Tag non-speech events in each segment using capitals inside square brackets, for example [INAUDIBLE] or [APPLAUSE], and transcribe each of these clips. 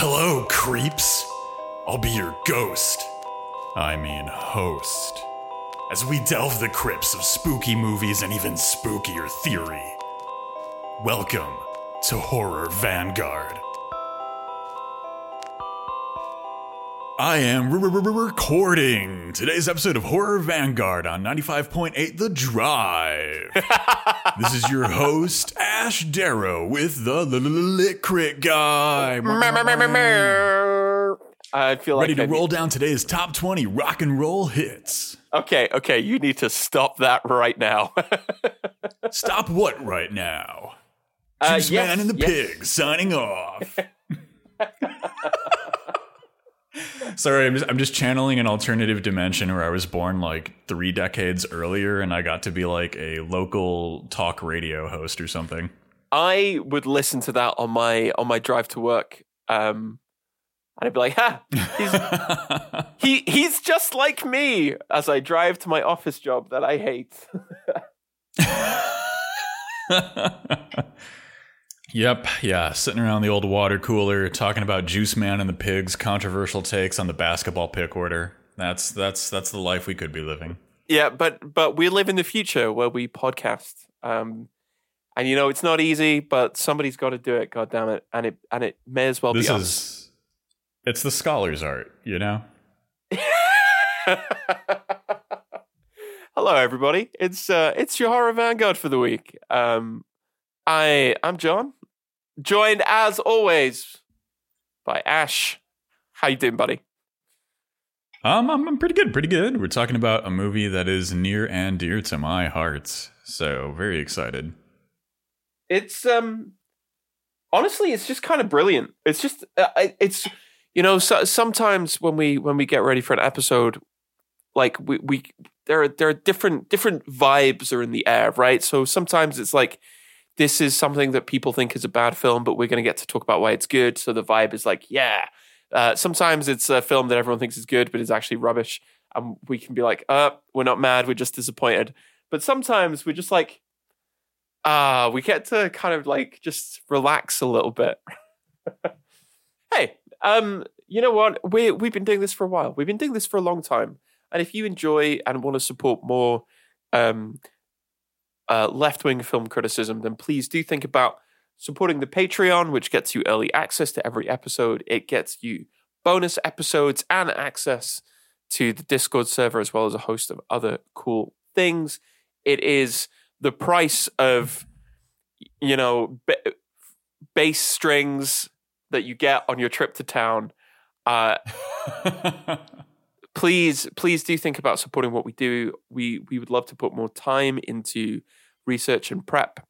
Hello, creeps. I'll be your ghost. I mean, host. As we delve the crypts of spooky movies and even spookier theory. Welcome to Horror Vanguard. I am re- re- re- recording today's episode of Horror Vanguard on 95.8 The Drive. [LAUGHS] this is your host, Ash Darrow, with the Lit Crit Guy. I feel like Ready to I need- roll down today's top 20 rock and roll hits. Okay, okay, you need to stop that right now. [LAUGHS] Stop what right now? Uh, Juice yes, Man and the yes. Pig signing off. [LAUGHS] Sorry, I'm just, I'm just channeling an alternative dimension where I was born like three decades earlier and I got to be like a local talk radio host or something. I would listen to that on my on my drive to work, um, and I'd be like, "Ha, he's [LAUGHS] he he's just like me." As I drive to my office job that I hate. [LAUGHS] yep, yeah, sitting around the old water cooler talking about Juice Man and the Pigs, controversial takes on the basketball pick order. That's that's that's the life we could be living. yeah, but but we live in the future where we podcast, um, and you know it's not easy, but somebody's got to do it. God damn it, and it and it may as well This be us. is it's the scholar's art, you know? [LAUGHS] Hello, everybody. It's uh, it's your horror vanguard for the week. Um, I I'm John, joined as always by Ash. How you doing, buddy? Um, I'm, I'm pretty good, pretty good. We're talking about a movie that is near and dear to my heart. So, very excited. It's um, honestly, it's just kind of brilliant. It's just uh, it's you know so, sometimes when we when we get ready for an episode, like we we there are there are different different vibes are in the air, right? So sometimes it's like this is something that people think is a bad film, but we're going to get to talk about why it's good. So the vibe is like, yeah. Uh, sometimes it's a film that everyone thinks is good, but is actually rubbish, and we can be like, uh, we're not mad, we're just disappointed. But sometimes we're just like, ah, we get to kind of like just relax a little bit. [LAUGHS] hey, um, you know what? We we've been doing this for a while. We've been doing this for a long time. And if you enjoy and want to support more um, uh, left wing film criticism, then please do think about supporting the Patreon, which gets you early access to every episode. It gets you bonus episodes and access to the Discord server, as well as a host of other cool things. It is the price of, you know, ba- bass strings that you get on your trip to town. Uh, [LAUGHS] please please do think about supporting what we do we we would love to put more time into research and prep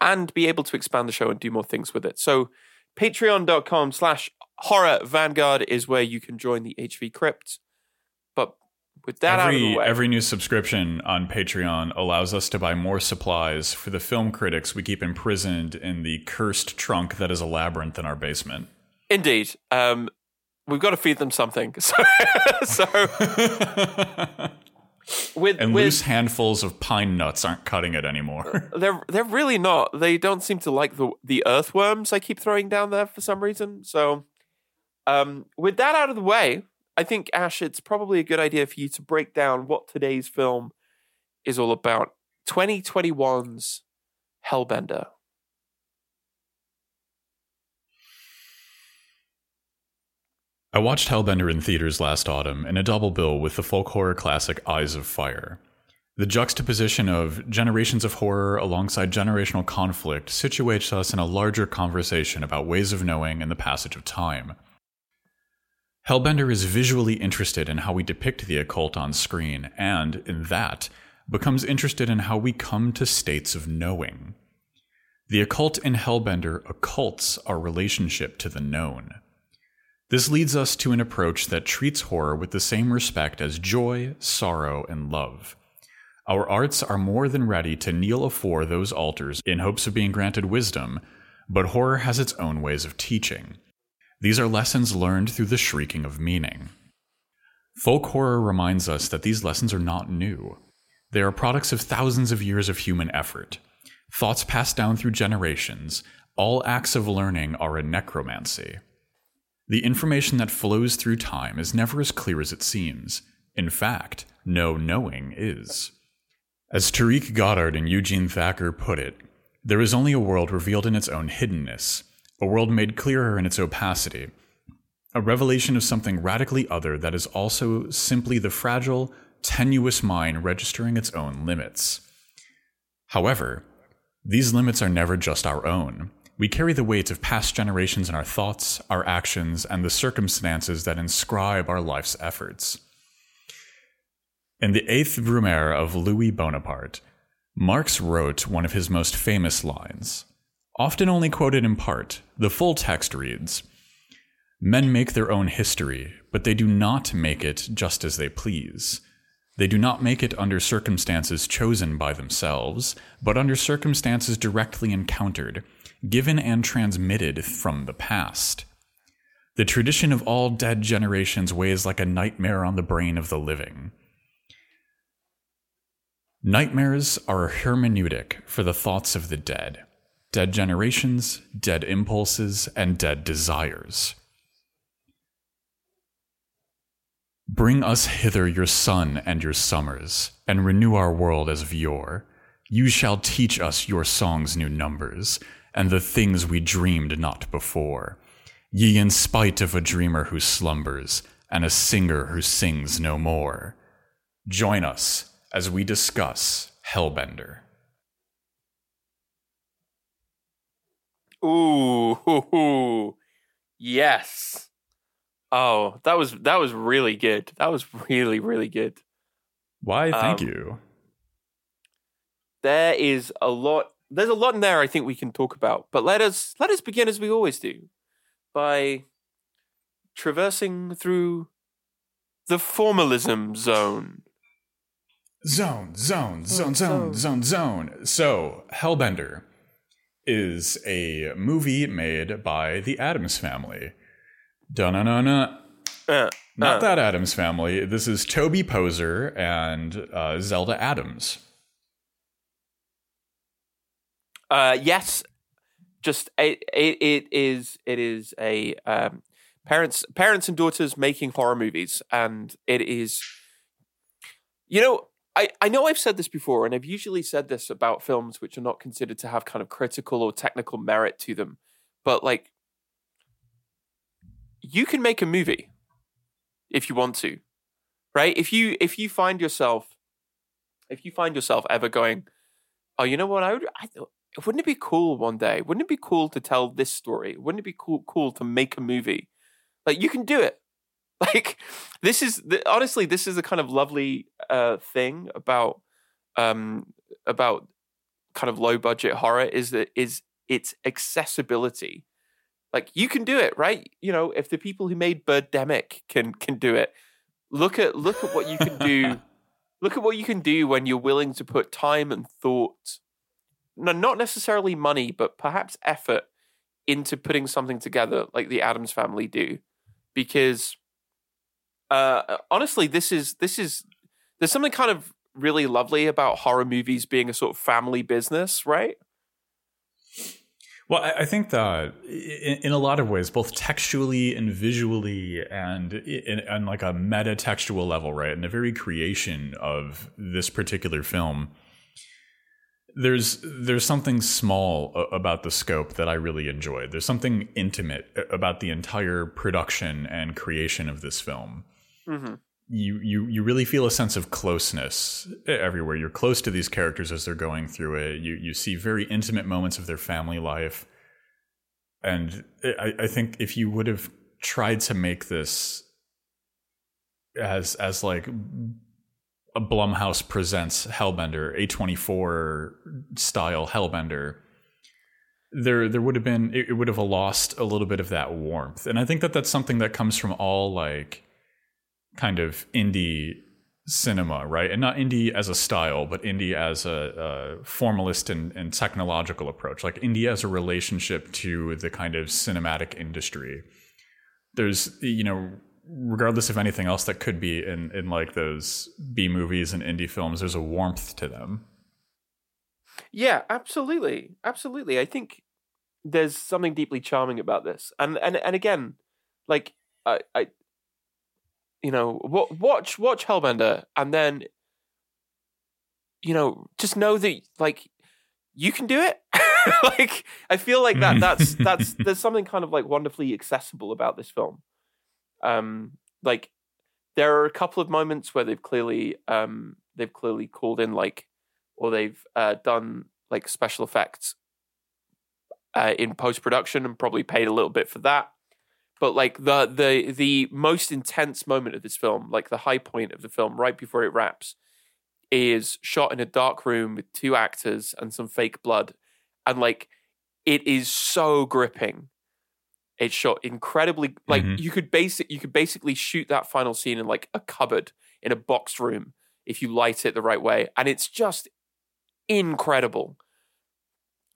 and be able to expand the show and do more things with it. So patreon.com slash horror vanguard is where you can join the hv crypt. But with that out of every the way every new subscription on Patreon allows us to buy more supplies for the film critics we keep imprisoned in the cursed trunk that is a labyrinth in our basement. indeed. Um we've got to feed them something. [LAUGHS] So so [LAUGHS] with and with loose handfuls of pine nuts aren't cutting it anymore. They're they're really not. They don't seem to like the the earthworms I keep throwing down there for some reason. So, um, with that out of the way, I think Ash, it's probably a good idea for you to break down what today's film is all about. 2021's Hellbender. I watched Hellbender in theaters last autumn in a double bill with the folk horror classic Eyes of Fire. The juxtaposition of generations of horror alongside generational conflict situates us in a larger conversation about ways of knowing and the passage of time. Hellbender is visually interested in how we depict the occult on screen, and, in that, becomes interested in how we come to states of knowing. The occult in Hellbender occults our relationship to the known. This leads us to an approach that treats horror with the same respect as joy, sorrow, and love. Our arts are more than ready to kneel afore those altars in hopes of being granted wisdom, but horror has its own ways of teaching. These are lessons learned through the shrieking of meaning. Folk horror reminds us that these lessons are not new. They are products of thousands of years of human effort. Thoughts passed down through generations, all acts of learning are a necromancy. The information that flows through time is never as clear as it seems. In fact, no knowing is. As Tariq Goddard and Eugene Thacker put it, there is only a world revealed in its own hiddenness, a world made clearer in its opacity, a revelation of something radically other that is also simply the fragile, tenuous mind registering its own limits. However, these limits are never just our own. We carry the weight of past generations in our thoughts, our actions, and the circumstances that inscribe our life's efforts. In the Eighth Brumaire of Louis Bonaparte, Marx wrote one of his most famous lines. Often only quoted in part, the full text reads Men make their own history, but they do not make it just as they please. They do not make it under circumstances chosen by themselves, but under circumstances directly encountered, given and transmitted from the past. The tradition of all dead generations weighs like a nightmare on the brain of the living. Nightmares are a hermeneutic for the thoughts of the dead dead generations, dead impulses, and dead desires. Bring us hither your sun and your summers, and renew our world as of yore. You shall teach us your song's new numbers, and the things we dreamed not before. Ye in spite of a dreamer who slumbers, and a singer who sings no more. Join us as we discuss Hellbender. Ooh, hoo, [LAUGHS] hoo. yes. Oh, that was that was really good. That was really really good. Why, thank Um, you. There is a lot. There's a lot in there. I think we can talk about. But let us let us begin as we always do, by traversing through the formalism zone. Zone, zone, zone, zone. zone, zone, zone. So, Hellbender is a movie made by the Adams family. Dun-na-na-na. Uh, Not uh, that Adams family. This is Toby Poser and uh, Zelda Adams. Uh, yes, just it, it, it is it is a um, parents parents and daughters making horror movies, and it is, you know, I I know I've said this before, and I've usually said this about films which are not considered to have kind of critical or technical merit to them, but like, you can make a movie if you want to, right? If you if you find yourself, if you find yourself ever going, oh, you know what, I would I wouldn't it be cool one day? Wouldn't it be cool to tell this story? Wouldn't it be cool cool to make a movie? Like you can do it. [LAUGHS] Like this is the, honestly this is a kind of lovely uh, thing about um about kind of low budget horror is that is its accessibility. Like you can do it, right? You know, if the people who made Birdemic can can do it, look at look at what you can do. [LAUGHS] look at what you can do when you're willing to put time and thought no, not necessarily money, but perhaps effort into putting something together like the Adams family do. Because uh, honestly, this is this is there's something kind of really lovely about horror movies being a sort of family business, right? Well, I think that in, a lot of ways, both textually and visually, and on like a meta textual level, right, in the very creation of this particular film, there's there's something small about the scope that I really enjoyed. There's something intimate about the entire production and creation of this film. Mm-hmm. You you you really feel a sense of closeness everywhere. You're close to these characters as they're going through it. You you see very intimate moments of their family life, and I, I think if you would have tried to make this as as like Blumhouse presents Hellbender, A24 style Hellbender, there there would have been it, would have lost a little bit of that warmth. And I think that that's something that comes from all like kind of indie cinema, right? And not indie as a style, but indie as a, a formalist and, and technological approach, like indie as a relationship to the kind of cinematic industry. There's, you know, regardless of anything else that could be in, in like those B movies and indie films, there's a warmth to them. Yeah, absolutely, absolutely. I think there's something deeply charming about this, and and and again, like I, I you know, wa- watch watch Hellbender, and then you know, just know that like you can do it. [LAUGHS] like I feel like that. That's [LAUGHS] that's there's something kind of like wonderfully accessible about this film. Um, like there are a couple of moments where they've clearly um they've clearly called in like or they've uh, done like special effects uh, in post production and probably paid a little bit for that. But like the the the most intense moment of this film, like the high point of the film, right before it wraps, is shot in a dark room with two actors and some fake blood, and like it is so gripping. It's shot incredibly like Mhm. you could basic you could basically shoot that final scene in like a cupboard in a box room if you light it the right way, and it's just incredible.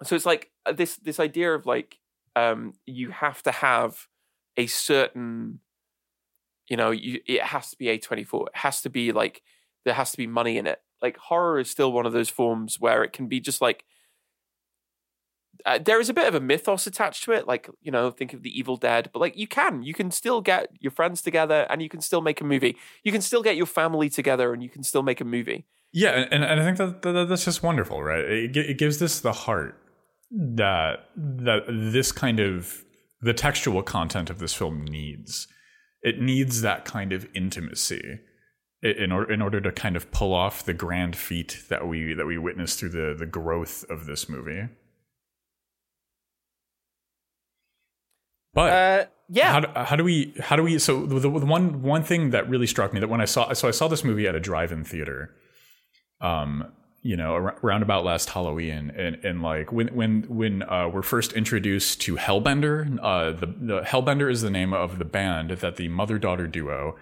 So it's like uh, this this idea of like um, you have to have a certain, you know, you, it has to be A24. It has to be like there has to be money in it. Like horror is still one of those forms where it can be just like uh, there is a bit of a mythos attached to it. Like you know, think of the Evil Dead, but like you can you can still get your friends together and you can still make a movie. You can still get your family together and you can still make a movie. Yeah, and, and I think that, that that's just wonderful, right? It, it gives this the heart that that this kind of the textual content of this film needs. It needs that kind of intimacy in order in order to kind of pull off the grand feat that we that we witness through the the growth of this movie. But Uh, yeah, how do, how do we how do we so the, the one one thing that really struck me that when I saw so I saw this movie at a drive-in theater um you know around about last Halloween and and like when when when uh, we're first introduced to Hellbender uh the, the Hellbender is the name of the band that the mother-daughter duo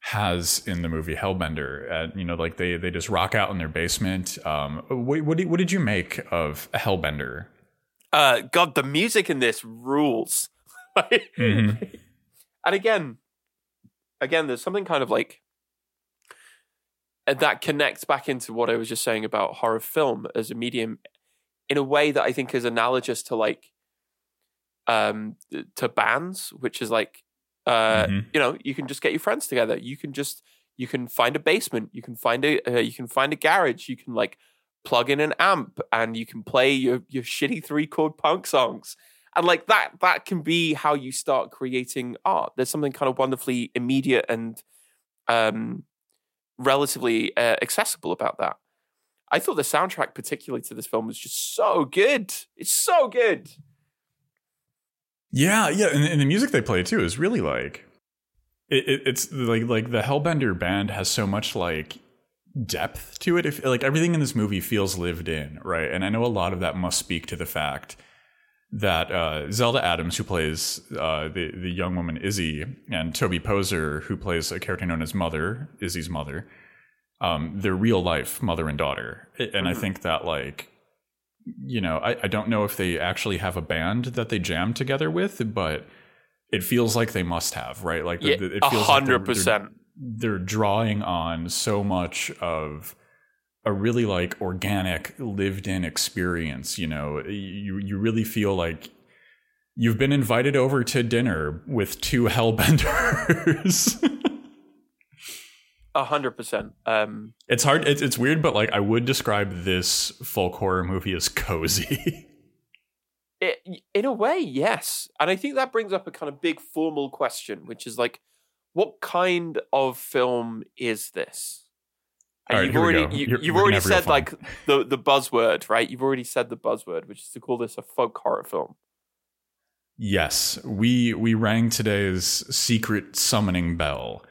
has in the movie Hellbender and you know like they they just rock out in their basement. Um what what did, what did you make of Hellbender? Uh, God, the music in this rules. [LAUGHS] Mhm. And again, again, there's something kind of like uh, that connects back into what I was just saying about horror film as a medium, in a way that I think is analogous to like, um, to bands, which is like, uh, Mhm. you know, you can just get your friends together. You can just you can find a basement. You can find a uh, you can find a garage. You can like plug in an amp and you can play your your shitty three chord punk songs and like that that can be how you start creating art there's something kind of wonderfully immediate and um relatively uh, accessible about that i thought the soundtrack particularly to this film was just so good it's so good Yeah, yeah, and, and the music they play too is really like it, it, it's like like the Hellbender band has so much like depth to it. If like everything in this movie feels lived in, right? And I know a lot of that must speak to the fact that uh, Zelda Adams, who plays uh, the the young woman Izzy, and Toby Poser, who plays a character known as Mother, Izzy's mother, um, they're real life mother and daughter, and I Mhm. think that like you know, I, I don't know if they actually have a band that they jam together with, but it feels like they must have, right? Like yeah the- it feels like they're- hundred percent They're drawing on so much of a really like organic, lived-in experience. You know, you you really feel like you've been invited over to dinner with two [LAUGHS] hellbenders. a hundred percent um it's hard. It's it's weird, but like I would describe this folk horror movie as cozy. [LAUGHS] it, in a way yes and i think that brings up a kind of big formal question which is like what kind of film is this and right, you've already you, you've already said like the the buzzword right you've already said the buzzword which is to call this a folk horror film Yes, we we rang today's secret summoning bell.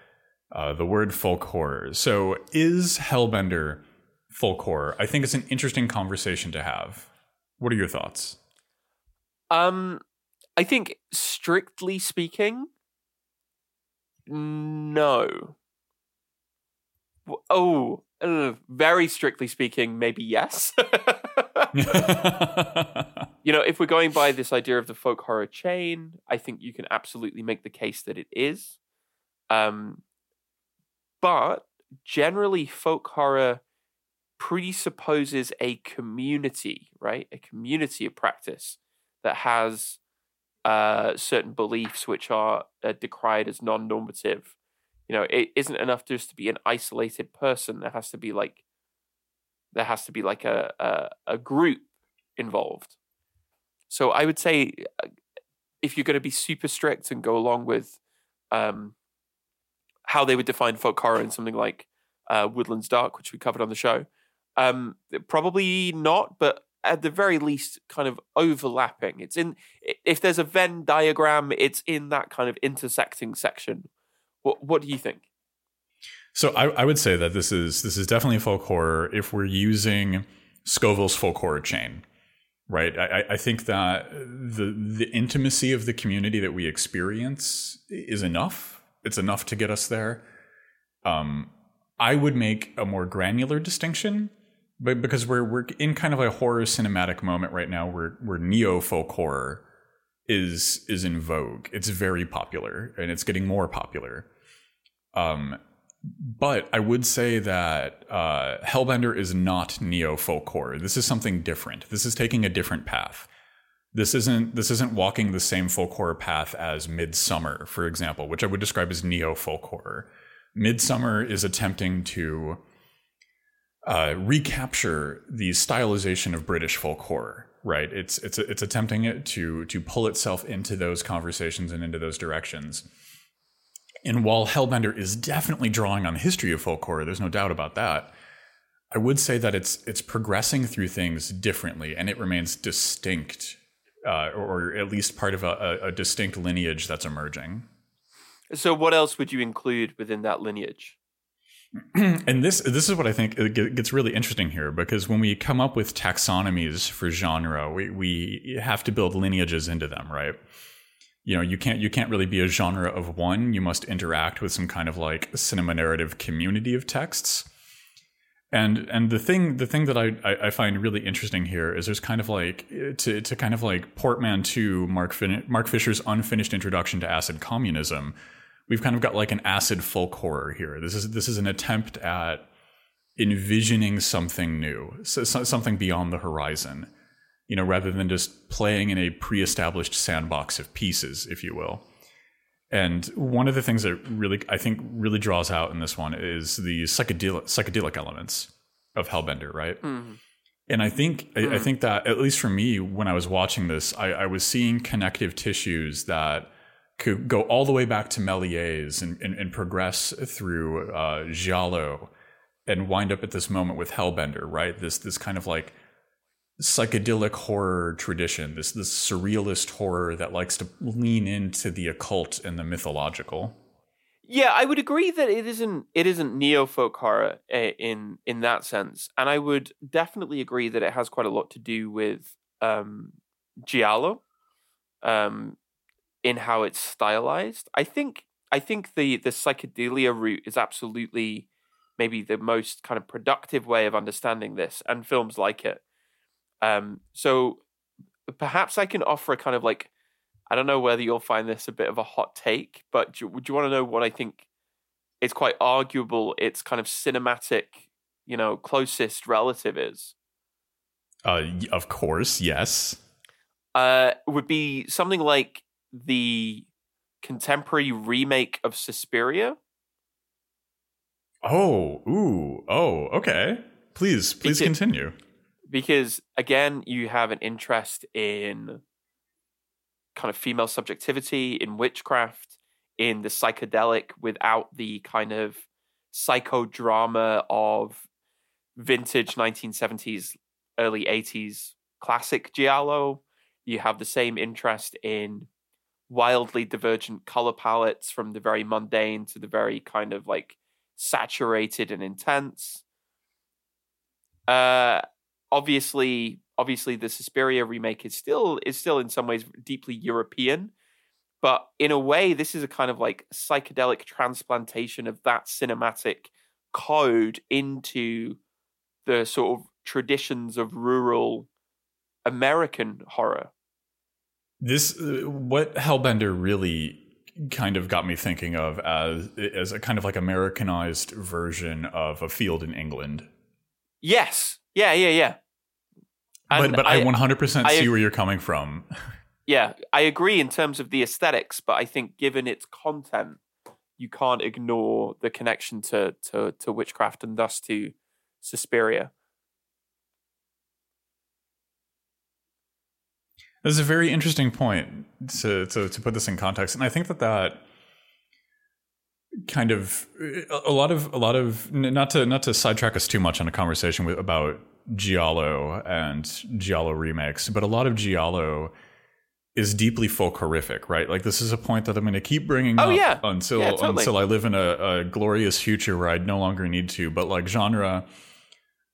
Uh, the word folk horror. So, is Hellbender folk horror? I think it's an interesting conversation to have. What are your thoughts? Um, I think strictly speaking, no. Oh, uh, very strictly speaking, maybe yes. [LAUGHS] you know, if we're going by this idea of the folk horror chain, I think you can absolutely make the case that it is. Um, but generally, folk horror presupposes a community, right? A community of practice that has uh, certain beliefs which are uh, decried as non-normative. You know, it isn't enough just to be an isolated person. There has to be like there has to be like a a, a group involved. So I would say uh, if you're going to be super strict and go along with um, how they would define folk horror in something like uh, Woodlands Dark, which we covered on the show, um, probably not, but at the very least, kind of overlapping. It's in if there's a Venn diagram, it's in that kind of intersecting section. What What do you think? So I, I would say that this is this is definitely folk horror if we're using Scovell's folk horror chain right? I, I think that the the intimacy of the community that we experience is enough. It's enough to get us there. Um, I would make a more granular distinction, but because we're we're in kind of a horror cinematic moment right now, where where neo folk horror is is in vogue. It's very popular, and it's getting more popular. Um, but I would say that uh, Hellbender is not neo folk horror. This is something different. This is taking a different path. This isn't this isn't walking the same folk horror path as Midsommar, for example, which I would describe as neo folk horror. Midsommar is attempting to uh, recapture the stylization of British folk horror. Right? It's it's it's attempting it to to pull itself into those conversations and into those directions and while Hellbender is definitely drawing on the history of folk horror, there's no doubt about that. I would say that it's it's progressing through things differently, and it remains distinct, uh, or at least part of a, a, distinct lineage that's emerging. So, what else would you include within that lineage? [CLEARS THROAT] and this this is what I think gets really interesting here because when we come up with taxonomies for genre, we we have to build lineages into them, right? You know you can't you can't really be a genre of one you must interact with some kind of like cinema narrative community of texts and and the thing the thing that I, I find really interesting here is there's kind of like to to kind of like portmanteau Mark fin- Mark Fisher's unfinished introduction to acid communism. We've kind of got like an acid folk horror here. This is this is an attempt at envisioning something new, so, something beyond the horizon you know, rather than just playing in a pre-established sandbox of pieces, if you will. And one of the things that really, I think, really draws out in this one is the psychedelic, psychedelic elements of Hellbender, right? Mm. And I think, mm. I, I, mm-hmm. think that at least for me, when I was watching this, I, I was seeing connective tissues that could go all the way back to Méliès and, and, and progress through uh, Giallo and wind up at this moment with Hellbender, right? This this kind of like psychedelic horror tradition, this this surrealist horror that likes to lean into the occult and the mythological. Yeah, I would agree that it isn't it isn't neo folk horror eh, in in that sense, and I would definitely agree that it has quite a lot to do with um, giallo, um, in how it's stylized. I think I think the the psychedelia route is absolutely maybe the most kind of productive way of understanding this, and films like it um, so perhaps I can offer a kind of like, I don't know whether you'll find this a bit of a hot take, but do, would you want to know what I think? It's quite arguable. It's kind of cinematic, you know, closest relative is. Uh, of course, yes. Uh, would be something like the contemporary remake of Suspiria. Oh, ooh, oh, okay. Please, please because, continue because again, you have an interest in kind of female subjectivity, in witchcraft, in the psychedelic without the kind of psychodrama of vintage 1970s, early 80s classic Giallo. You have the same interest in wildly divergent color palettes from the very mundane to the very kind of like saturated and intense. Uh, obviously obviously the Suspiria remake is still is still in some ways deeply European, but in a way this is a kind of like psychedelic transplantation of that cinematic code into the sort of traditions of rural American horror. This uh, what Hellbender really kind of got me thinking of as as a kind of like Americanized version of a field in England. Yes. Yeah, yeah, yeah but but I, I 100% I, see where you're coming from. [LAUGHS] yeah, I agree in terms of the aesthetics, but I think given its content, you can't ignore the connection to to to witchcraft and thus to Suspiria. This is a very interesting point to, to to put this in context, and I think that that kind of a lot of a lot of not to not to sidetrack us too much on a conversation with, about giallo and giallo remakes, but a lot of giallo is deeply folk horrific, right? Like this is a point that I'm going to keep bringing Oh, up yeah. until Yeah, totally. until I live in a, a glorious future where I no longer need to. But like genre,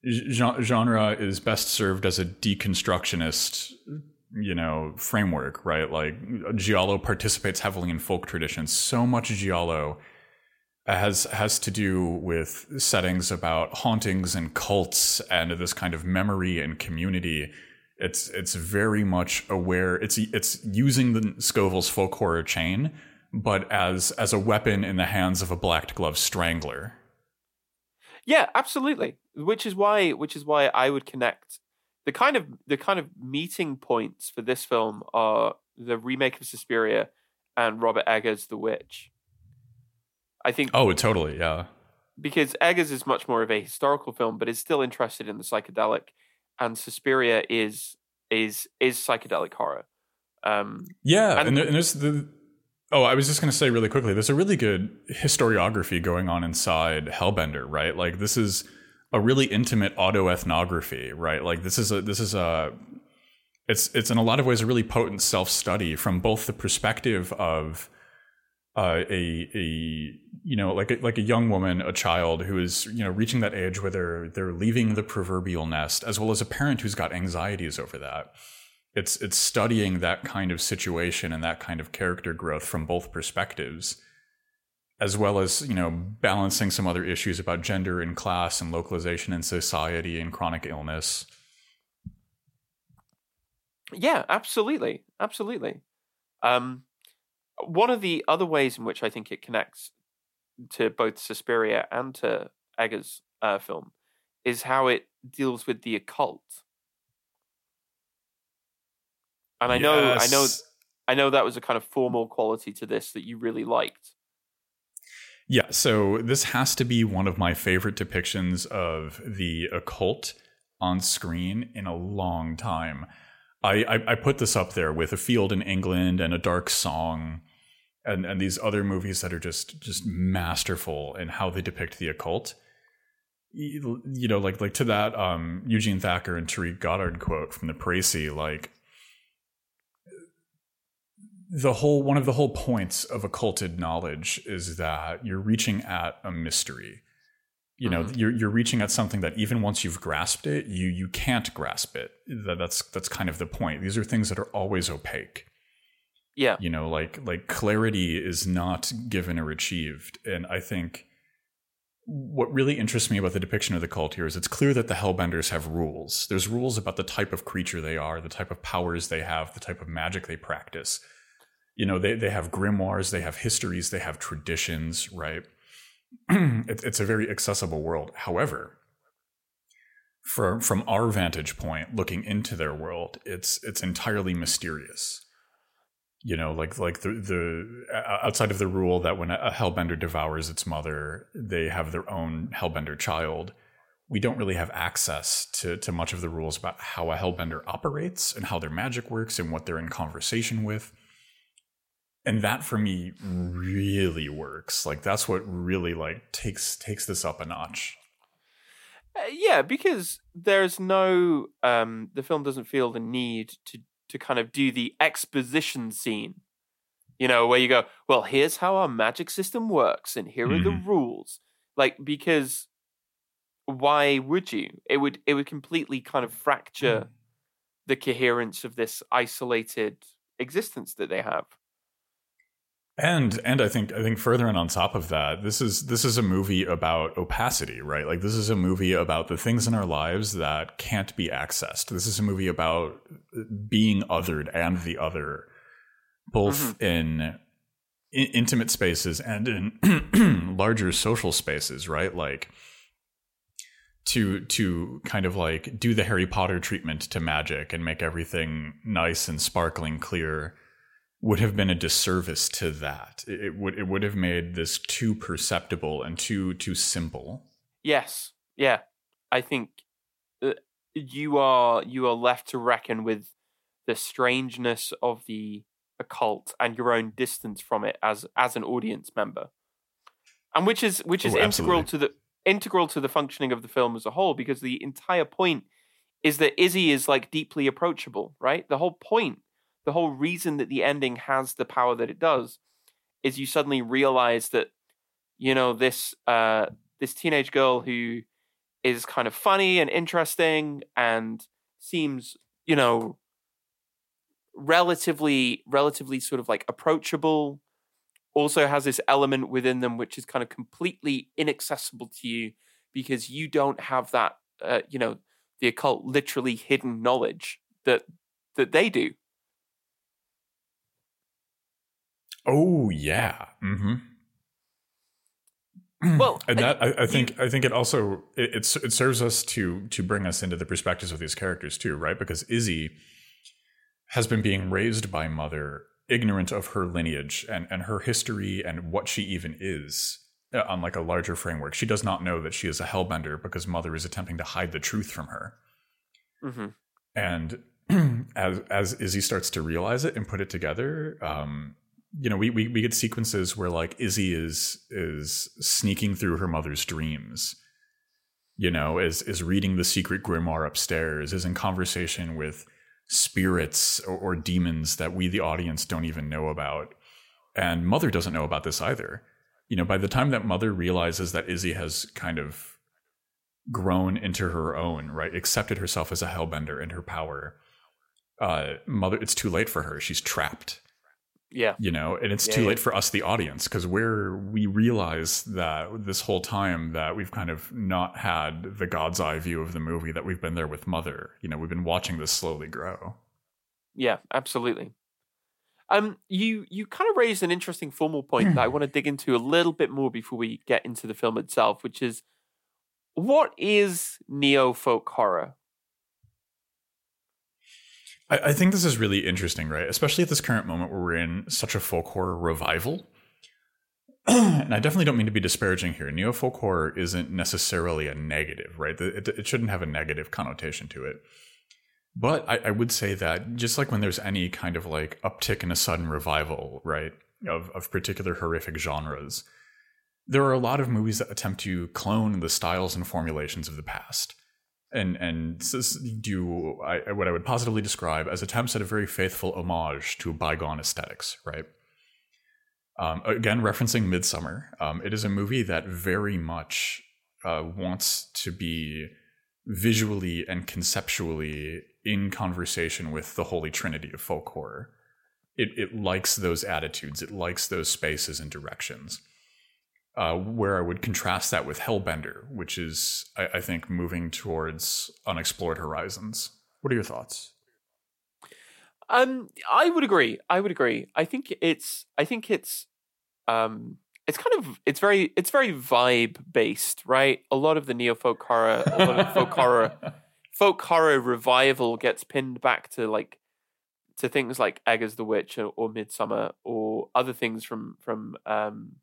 genre is best served as a deconstructionist, you know, framework, right? Like giallo participates heavily in folk traditions. So much giallo has has to do with settings about hauntings and cults and this kind of memory and community. It's it's very much aware. It's it's using the Scovell's folk horror chain, but as as a weapon in the hands of a black glove strangler. Yeah, absolutely. Which is why which is why I would connect the kind of the kind of meeting points for this film are the remake of Suspiria and Robert Eggers' The Witch. I think Oh, totally, yeah. because Eggers is much more of a historical film, but is still interested in the psychedelic, and Suspiria is is is psychedelic horror. Um, Yeah, And- and, there, and there's the. Oh, I was just going to say really quickly. There's a really good historiography going on inside Hellbender, right? Like this is a really intimate autoethnography, right? Like this is a this is a. It's it's in a lot of ways a really potent self study from both the perspective of uh, a a you know like a, like a young woman, a child who is you know reaching that age where they're they're leaving the proverbial nest, as well as a parent who's got anxieties over that. It's it's studying that kind of situation and that kind of character growth from both perspectives as well as you know balancing some other issues about gender and class and localization in society and chronic illness. Yeah, absolutely, absolutely. Um, one of the other ways in which I think it connects to both Suspiria and to Eggers' uh, film is how it deals with the occult. And I know, I know, I know that was a kind of formal quality to this that you really liked. Yeah, so this has to be one of my favorite depictions of the occult on screen in a long time. I, I, I put this up there with A Field in England and A Dark Song and, and these other movies that are just just masterful in how they depict the occult. You you know, like like to that um, Eugene Thacker and Tariq Goddard quote from the Précis, like the whole one of the whole points of occulted knowledge is that you're reaching at a mystery you know Mhm. you're you're reaching at something that even once you've grasped it you you can't grasp it that, that's that's kind of the point these are things that are always opaque Yeah, you know like like clarity is not given or achieved. And i think what really interests me about the depiction of the cult here is it's clear that the hellbenders have rules. There's rules about the type of creature they are the type of powers they have the type of magic they practice. You know they, they have grimoires they have histories they have traditions right? [CLEARS THROAT] It, it's a very accessible world. However from from our vantage point looking into their world it's it's entirely mysterious you know like like the the outside of the rule that when a hellbender devours its mother they have their own hellbender child we don't really have access to to much of the rules about how a hellbender operates and how their magic works and what they're in conversation with. And that for me really works. Like that's what really like takes takes this up a notch. Uh, yeah, because there's no um the film doesn't feel the need to to kind of do the exposition scene. You know, where you go, well, here's how our magic system works and here are the Mhm. rules. Like because why would you? It would it would completely kind of fracture the coherence of this isolated existence that they have. And and I think I think further and on top of that, this is this is a movie about opacity, right? Like this is a movie about the things in our lives that can't be accessed. This is a movie about uh, being othered and the other, both mm-hmm. in, in intimate spaces and in [CLEARS THROAT] larger social spaces, right? Like to to kind of like do the Harry Potter treatment to magic and make everything nice and sparkling clear would have been a disservice to that. It, would it would have made this too perceptible and too too simple. Yes. Yeah. I think uh, you are you are left to reckon with the strangeness of the occult and your own distance from it as as an audience member. And which is which is Oh, integral to the integral to the functioning of the film as a whole because the entire point is that Izzy is like deeply approachable, right? The whole point, the whole reason that the ending has the power that it does is you suddenly realize that you know this uh this teenage girl who is kind of funny and interesting and seems, you know, relatively relatively sort of like approachable also has this element within them which is kind of completely inaccessible to you because you don't have that uh, you know the occult literally hidden knowledge that that they do Oh yeah. Mm-hmm. [CLEARS THROAT] Well, and I- that I, I think I think it also it, it it serves us to to bring us into the perspectives of these characters too, right? Because Izzy has been being raised by mother ignorant of her lineage and and her history and what she even is uh, on like a larger framework. She does not know that she is a hellbender because mother is attempting to hide the truth from her. hmm And [CLEARS THROAT] as as Izzy starts to realize it and put it together, um, you know, we, we we get sequences where like Izzy is is sneaking through her mother's dreams. You know, is is reading the secret grimoire upstairs, is in conversation with spirits or, or demons that we the audience don't even know about. And Mother doesn't know about this either. You know, by the time that Mother realizes that Izzy has kind of grown into her own, right? Accepted herself as a hellbender and her power. Uh, mother, it's too late for her. She's trapped, yeah you know, and it's Yeah, too yeah. late for us, the audience, because we're we realize that this whole time that we've kind of not had the God's eye view of the movie that we've been there with Mother. You know, we've been watching this slowly grow. Yeah, absolutely. Um, you you kind of raised an interesting formal point that I [CLEARS THROAT] want to dig into a little bit more before we get into the film itself, which is what is neo folk horror? I, I think this is really interesting, right? Especially at this current moment where we're in such a folk horror revival. [CLEARS THROAT] and I definitely don't mean to be disparaging here. Neo folk horror isn't necessarily a negative, right? It, it shouldn't have a negative connotation to it. But I, I would say that just like when there's any kind of like uptick in a sudden revival, right, of, of particular horrific genres, there are a lot of movies that attempt to clone the styles and formulations of the past and and do I, what I would positively describe as attempts at a very faithful homage to bygone aesthetics, right? Um, again, referencing Midsommar, um, it is a movie that very much uh, wants to be visually and conceptually in conversation with the holy trinity of folk horror. It, it likes those attitudes, it likes those spaces and directions uh, where I would contrast that with Hellbender, which is, I, I think, moving towards unexplored horizons. What are your thoughts? Um, I would agree. I would agree. I think it's. I think it's. Um, it's kind of. It's very. It's very vibe based, right? A lot of the neo folk horror, a lot of folk horror, [LAUGHS] folk horror revival gets pinned back to like to things like Eggers the Witch or, or Midsommar or other things from from um,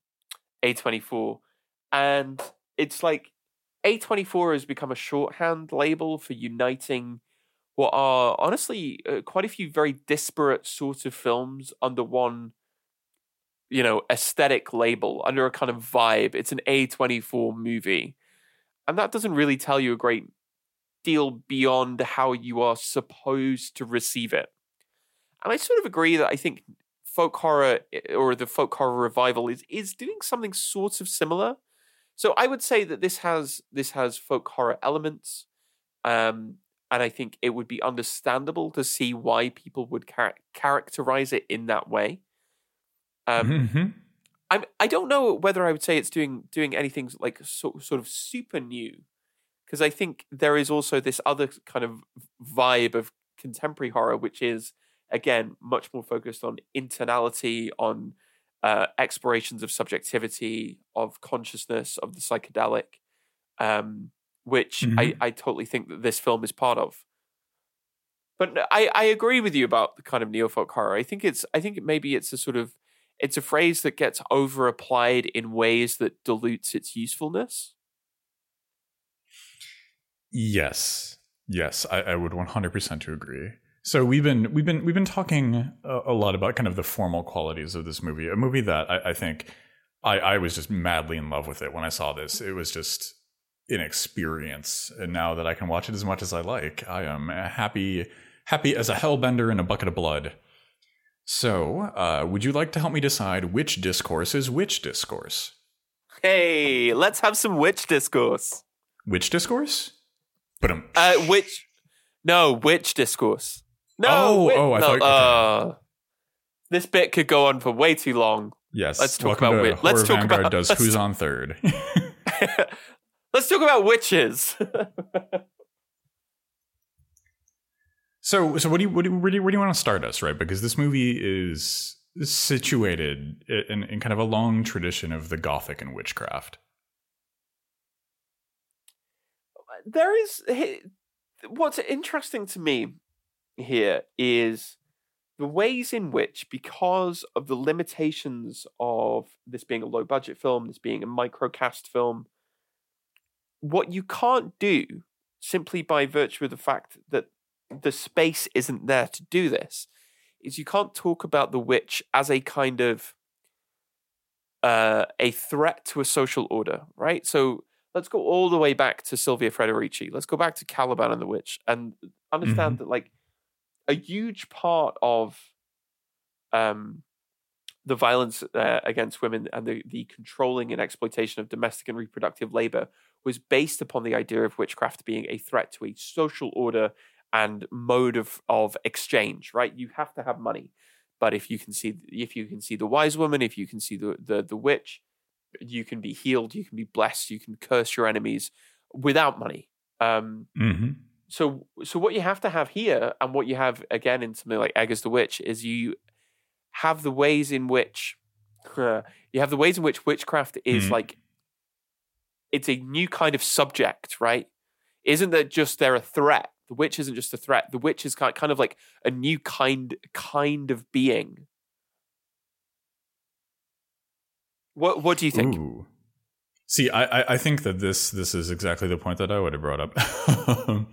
A24, and it's like A24 has become a shorthand label for uniting what are honestly uh, quite a few very disparate sorts of films under one you know aesthetic label under a kind of vibe. It's an A24 movie. And that doesn't really tell you a great deal beyond how you are supposed to receive it. And i sort of agree that i think folk horror eh, or the folk horror revival is is doing something sort of similar so i would say that this has this has folk horror elements um and I think it would be understandable to see why people would char- characterize it in that way. Um, Mhm. I'm, I don't know whether I would say it's doing doing anything like so, sort of super new, because I think there is also this other kind of vibe of contemporary horror, which is again much more focused on internality, on uh, explorations of subjectivity, of consciousness, of the psychedelic. Um, which Mhm. I, I totally think that this film is part of. But I, I agree with you about the kind of neofolk horror. I think it's I think maybe it's a sort of it's a phrase that gets over applied in ways that dilutes its usefulness. Yes, yes, I, I would 100% to agree. So we've been we've been we've been talking a, a lot about kind of the formal qualities of this movie. A movie that I, I think I, I was just madly in love with it when I saw this. It was just an experience, and now that I can watch it as much as I like, I am happy happy as a hellbender in a bucket of blood. So, uh, would you like to help me decide which discourse is which discourse? Hey, let's have some witch discourse. Which discourse? But um, Uh, which? No, which discourse? No. Oh, oh, I no, thought- okay. uh, this bit could go on for way too long. yes. let's talk welcome about whi- let's talk Vanguard about- does [LAUGHS] Who's on Third. [LAUGHS] let's talk about witches. [LAUGHS] So, so what do you what do you, where do you, where do you want to start us, right? Because this movie is situated in, in kind of a long tradition of the Gothic and witchcraft. there is what's interesting to me here is the ways in which because of the limitations of this being a low budget film this being a microcast film what you can't do simply by virtue of the fact that the space isn't there to do this is you can't talk about the witch as a kind of uh, a threat to a social order right so let's go all the way back to Silvia Federici. Let's go back to Caliban and the Witch and understand that like a huge part of um the violence uh, against women and the, the controlling and exploitation of domestic and reproductive labor was based upon the idea of witchcraft being a threat to a social order and mode of, of exchange right you have to have money but if you can see if you can see the wise woman if you can see the the, the witch you can be healed, you can be blessed, you can curse your enemies without money. Um, Mm-hmm. So, so what you have to have here, and what you have again in something like Eggers the Witch, is you have the ways in which you have the ways in which witchcraft is Mhm. like it's a new kind of subject, right? Isn't that just they're a threat? The witch isn't just a threat. The witch is kind kind of like a new kind kind of being. What What do you think? Ooh. See, I, I think that this this is exactly the point that I would have brought up. [LAUGHS]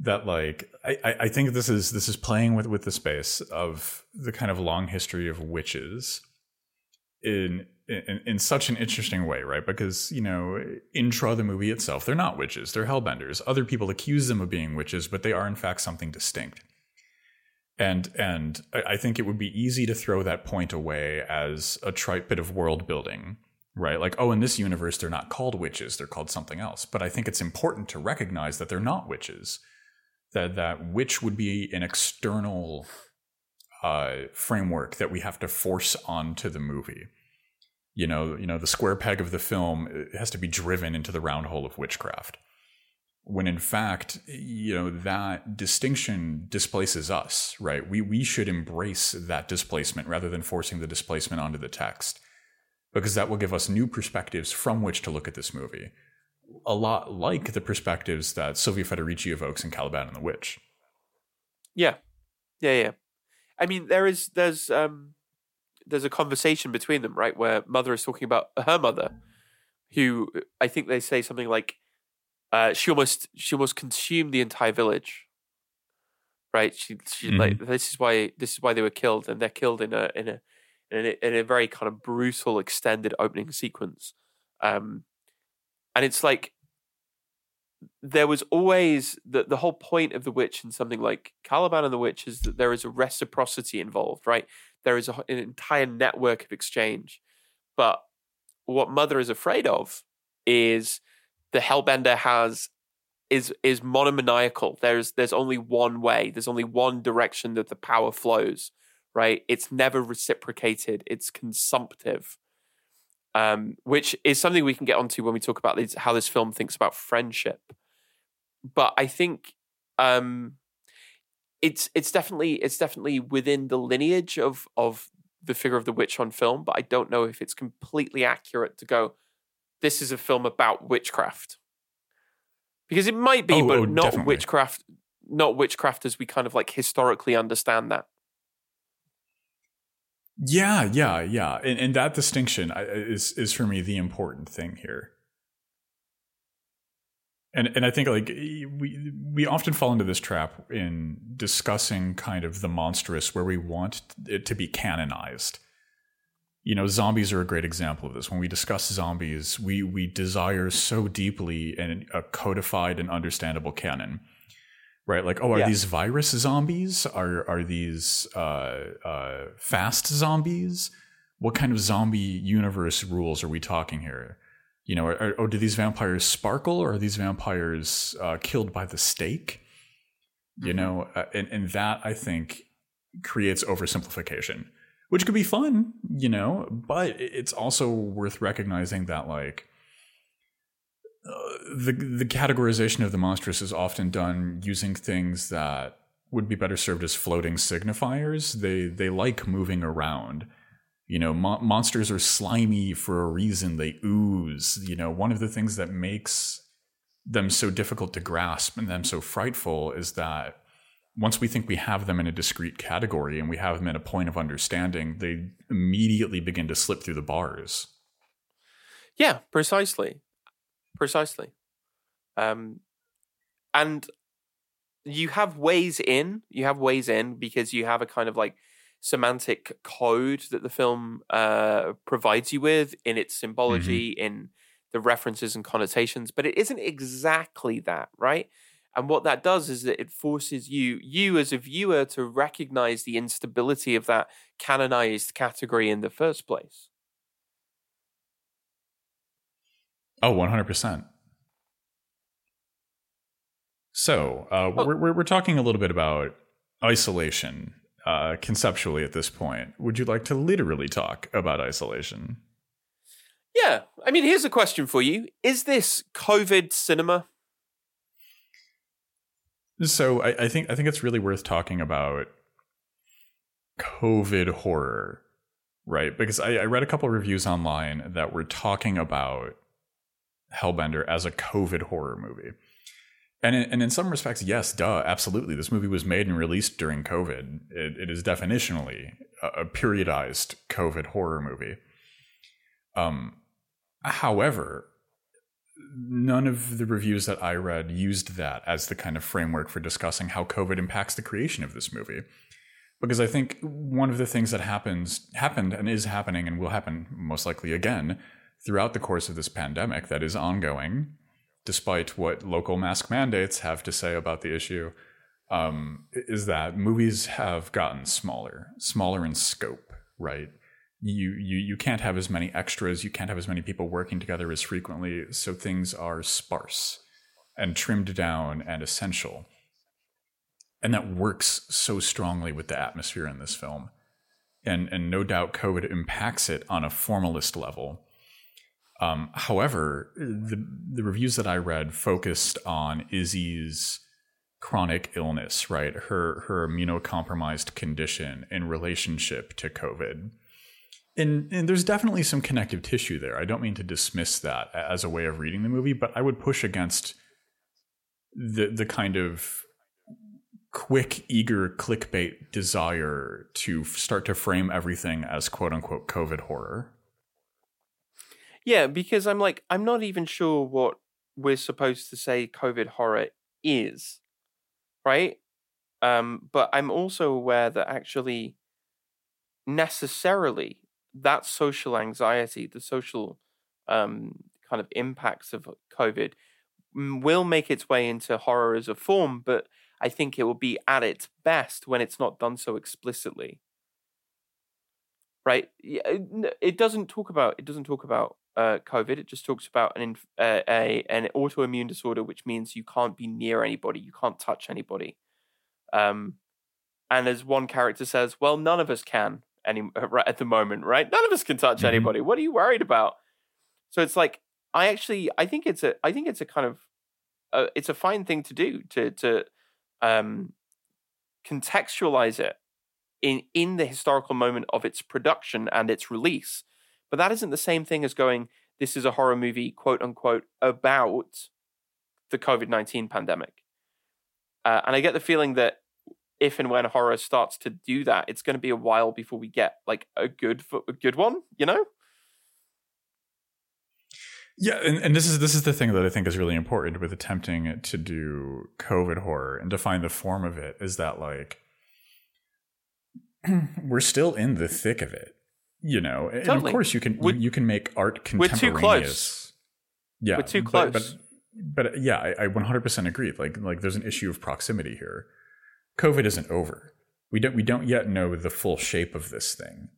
that like I, I- think this is this is playing with with the space of the kind of long history of witches in in, in such an interesting way, right? Because you know, intra the movie itself, they're not witches; they're hellbenders. Other people accuse them of being witches, but they are in fact something distinct. And and I I think it would be easy to throw that point away as a trite bit of world building, right? Like, oh, in this universe, they're not called witches; they're called something else. But I think it's important to recognize that they're not witches. That that witch would be an external uh, framework that we have to force onto the movie. You know, you know, the square peg of the film it has to be driven into the round hole of witchcraft. When in fact, you know, that distinction displaces us, right? We we should embrace that displacement rather than forcing the displacement onto the text. Because that will give us new perspectives from which to look at this movie. A lot like the perspectives that Silvia Federici evokes in Caliban and the Witch. Yeah, yeah, yeah. I mean, there is there's um there's a conversation between them, right, where mother is talking about her mother, who I think they say something like, uh, she almost she almost consumed the entire village. Right, she she like this is why this is why they were killed, and they're killed in a in a in a, in a very kind of brutal extended opening sequence. Um, and it's like there was always the the whole point of the witch in something like Caliban and the witch is that there is a reciprocity involved, right? There is a, an entire network of exchange, but what Mother is afraid of is the Hellbender has is is monomaniacal. There's there's only one way. There's only one direction that the power flows, right? It's never reciprocated. It's consumptive um, which is something we can get onto when we talk about these, how this film thinks about friendship. But I think um, it's it's definitely it's definitely within the lineage of of the figure of the witch on film. But I don't know if it's completely accurate to go. This is a film about witchcraft. because it might be, Oh, but oh, not definitely. witchcraft, not witchcraft as we kind of like historically understand that. Yeah, yeah, yeah. And, and that distinction is is for me the important thing here. And and I think like we we often fall into this trap in discussing kind of the monstrous where we want it to be canonized. You know, zombies are a great example of this. When we discuss zombies, we we desire so deeply in a codified and understandable canon right? Like oh are Yeah. these virus zombies? Are are these uh, uh, fast zombies? What kind of zombie universe rules are we talking here? You know are, or do these vampires sparkle or are these vampires uh, killed by the stake? You Mhm. know uh, and, and that i think creates oversimplification which could be fun you know but it's also worth recognizing that like the the categorization of the monstrous is often done using things that would be better served as floating signifiers. They they like moving around. You know, mo- monsters are slimy for a reason. They ooze. You know, one of the things that makes them so difficult to grasp and them so frightful is that once we think we have them in a discrete category and we have them in a point of understanding, they immediately begin to slip through the bars. Yeah, precisely, precisely. Um, and you have ways in. You have ways in because you have a kind of like semantic code that the film uh, provides you with in its symbology, in the references and connotations. But it isn't exactly that, right? And what that does is that it forces you, you as a viewer, to recognize the instability of that canonized category in the first place. Oh, 100%. So, uh, Oh. we're, we're, we're talking a little bit about isolation uh, conceptually at this point. Would you like to literally talk about isolation? Yeah. I mean, here's a question for you Is this COVID cinema? So, I, I think I think it's really worth talking about COVID horror, right? Because I, I read a couple reviews online that were talking about Hellbender as a COVID horror movie. And in, and in some respects, yes, duh, absolutely. This movie was made and released during COVID. It, it is definitionally a, a periodized COVID horror movie. Um, however, none of the reviews that I read used that as the kind of framework for discussing how COVID impacts the creation of this movie. Because I think one of the things that happens happened and is happening and will happen most likely again throughout the course of this pandemic that is ongoing, despite what local mask mandates have to say about the issue, um, is that movies have gotten smaller, smaller in scope, right? You, you you can't have as many extras, you can't have as many people working together as frequently, so things are sparse and trimmed down and essential. And that works so strongly with the atmosphere in this film. And and no doubt COVID impacts it on a formalist level. Um, however, the the reviews that I read focused on Izzy's chronic illness, right? Her her immunocompromised condition in relationship to COVID. And, and there's definitely some connective tissue there. I don't mean to dismiss that as a way of reading the movie, but I would push against the the kind of quick, eager clickbait desire to start to frame everything as quote unquote COVID horror. Yeah, because I'm like, I'm not even sure what we're supposed to say COVID horror is, right? Um, but I'm also aware that actually, necessarily, that social anxiety, the social um, kind of impacts of COVID, will make its way into horror as a form, but I think it will be at its best when it's not done so explicitly. Right? It doesn't talk about it doesn't talk about uh, COVID. It just talks about an inf- uh, a an autoimmune disorder, which means you can't be near anybody, you can't touch anybody. Um, and as one character says, "Well, none of us can any [LAUGHS] right at the moment, right? None of us can touch Mhm. anybody. What are you worried about?" So it's like I actually I think it's a I think it's a kind of uh, it's a fine thing to do to to um, contextualize it in in the historical moment of its production and its release. But that isn't the same thing as going, this is a horror movie, quote unquote, about the COVID nineteen pandemic. Uh, and I get the feeling that if and when horror starts to do that, it's going to be a while before we get like a good a good one. You know? Yeah, and, and this is this is the thing that I think is really important with attempting to do COVID horror and define the form of it is that like [CLEARS THROAT] we're still in the thick of it, you know. And of course, you can We're- you can make art We're contemporaneous. too close. Yeah, We're too but- close. But, but, yeah, I, I 100% agree. Like like there's an issue of proximity here. COVID isn't over. We don't we don't yet know the full shape of this thing.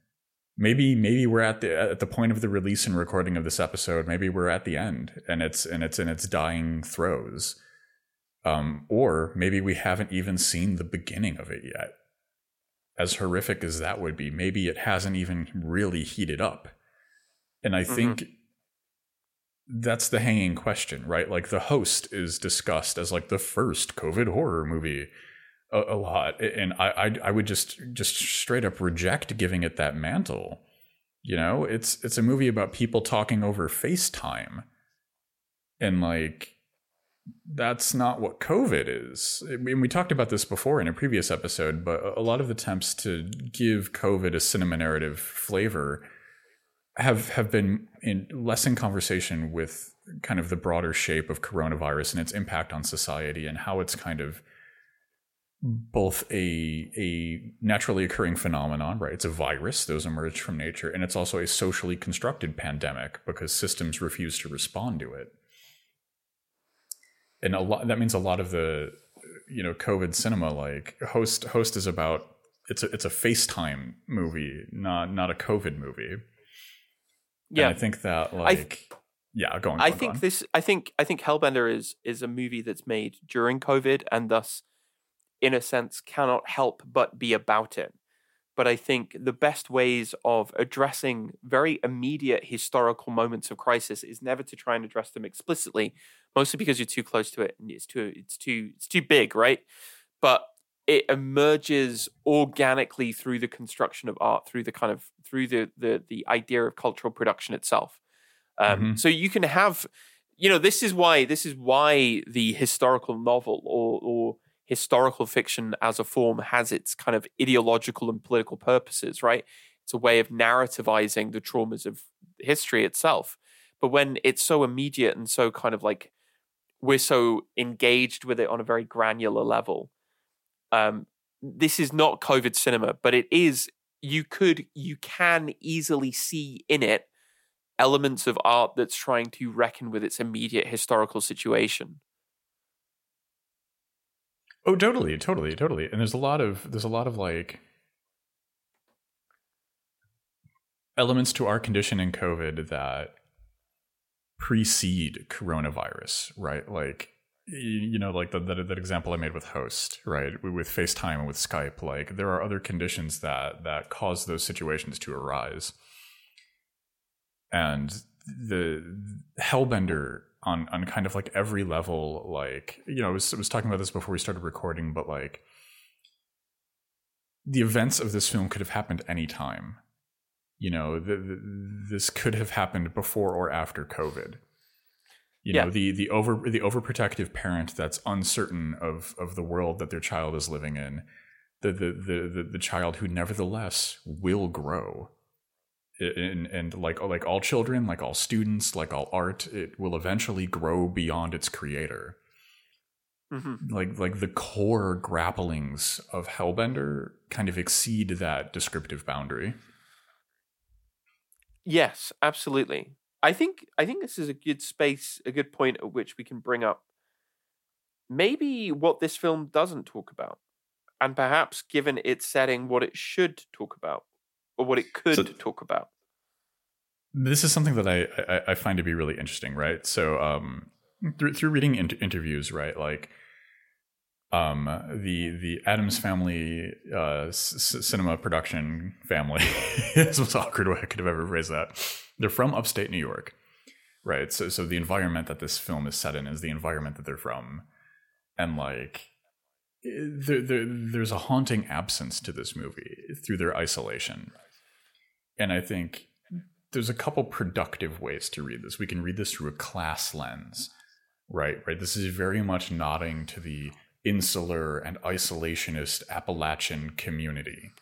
Maybe maybe we're at the at the point of the release and recording of this episode. Maybe we're at the end and it's and it's in its dying throes. Um, or maybe we haven't even seen the beginning of it yet. As horrific as that would be, maybe it hasn't even really heated up. And I mm-hmm. think that's the hanging question, right? Like the host is discussed as like the first COVID horror movie a, a lot, and I, I I would just just straight up reject giving it that mantle. You know, it's it's a movie about people talking over FaceTime, and like that's not what COVID is. I mean, we talked about this before in a previous episode, but a lot of attempts to give COVID a cinema narrative flavor have have been in less in conversation with kind of the broader shape of coronavirus and its impact on society and how it's kind of both a a naturally occurring phenomenon, right? It's a virus; those emerge from nature, and it's also a socially constructed pandemic because systems refuse to respond to it. And a lot that means a lot of the you know COVID cinema, like host host, is about it's a it's a FaceTime movie, not not a COVID movie. Yeah, And I think that like yeah, go on. I go on, go think on. this. I think I think Hellbender is is a movie that's made during COVID and thus, in a sense, cannot help but be about it. But I think the best ways of addressing very immediate historical moments of crisis is never to try and address them explicitly, mostly because you're too close to it and it's too it's too it's too big, right? But it emerges organically through the construction of art, through the kind of through the the the idea of cultural production itself. Um, Mhm. So you can have, you know, this is why this is why the historical novel or or historical fiction as a form has its kind of ideological and political purposes, right? It's a way of narrativizing the traumas of history itself. But when it's so immediate and so kind of like we're so engaged with it on a very granular level, um, this is not COVID cinema, but it is. You could, you can easily see in it elements of art that's trying to reckon with its immediate historical situation. Oh, totally, totally, totally. And there's a lot of there's a lot of like elements to our condition in COVID that precede coronavirus, right? Like you know, like the, that that example I made with Host, right? With FaceTime and with Skype, like there are other conditions that that cause those situations to arise. And the Hellbender on on kind of like every level, like you know, I was, I was talking about this before we started recording, but like the events of this film could have happened anytime. You know, the, the, this could have happened before or after COVID. You Yeah. know, the the over the overprotective parent that's uncertain of of the world that their child is living in, the the the the, the child who nevertheless will grow. And, and like like all children, like all students, like all art, it will eventually grow beyond its creator hmm like like the core grapplings of Hellbender kind of exceed that descriptive boundary. Yes, absolutely. I think I think this is a good space, a good point at which we can bring up maybe what this film doesn't talk about, and perhaps, given its setting, what it should talk about or what it could So- talk about. This is something that I I, I find to be really interesting, right? So um through through reading inter- interviews, right, like um the the Adams family uh c- cinema production family [LAUGHS] the most awkward way I could have ever phrased that. They're from upstate New York. Right. So so the environment that this film is set in is the environment that they're from. And like there, there, there's a haunting absence to this movie through their isolation. And I think there's a couple productive ways to read this. We can read this through a class lens. right? Right. This is very much nodding to the insular and isolationist Appalachian community,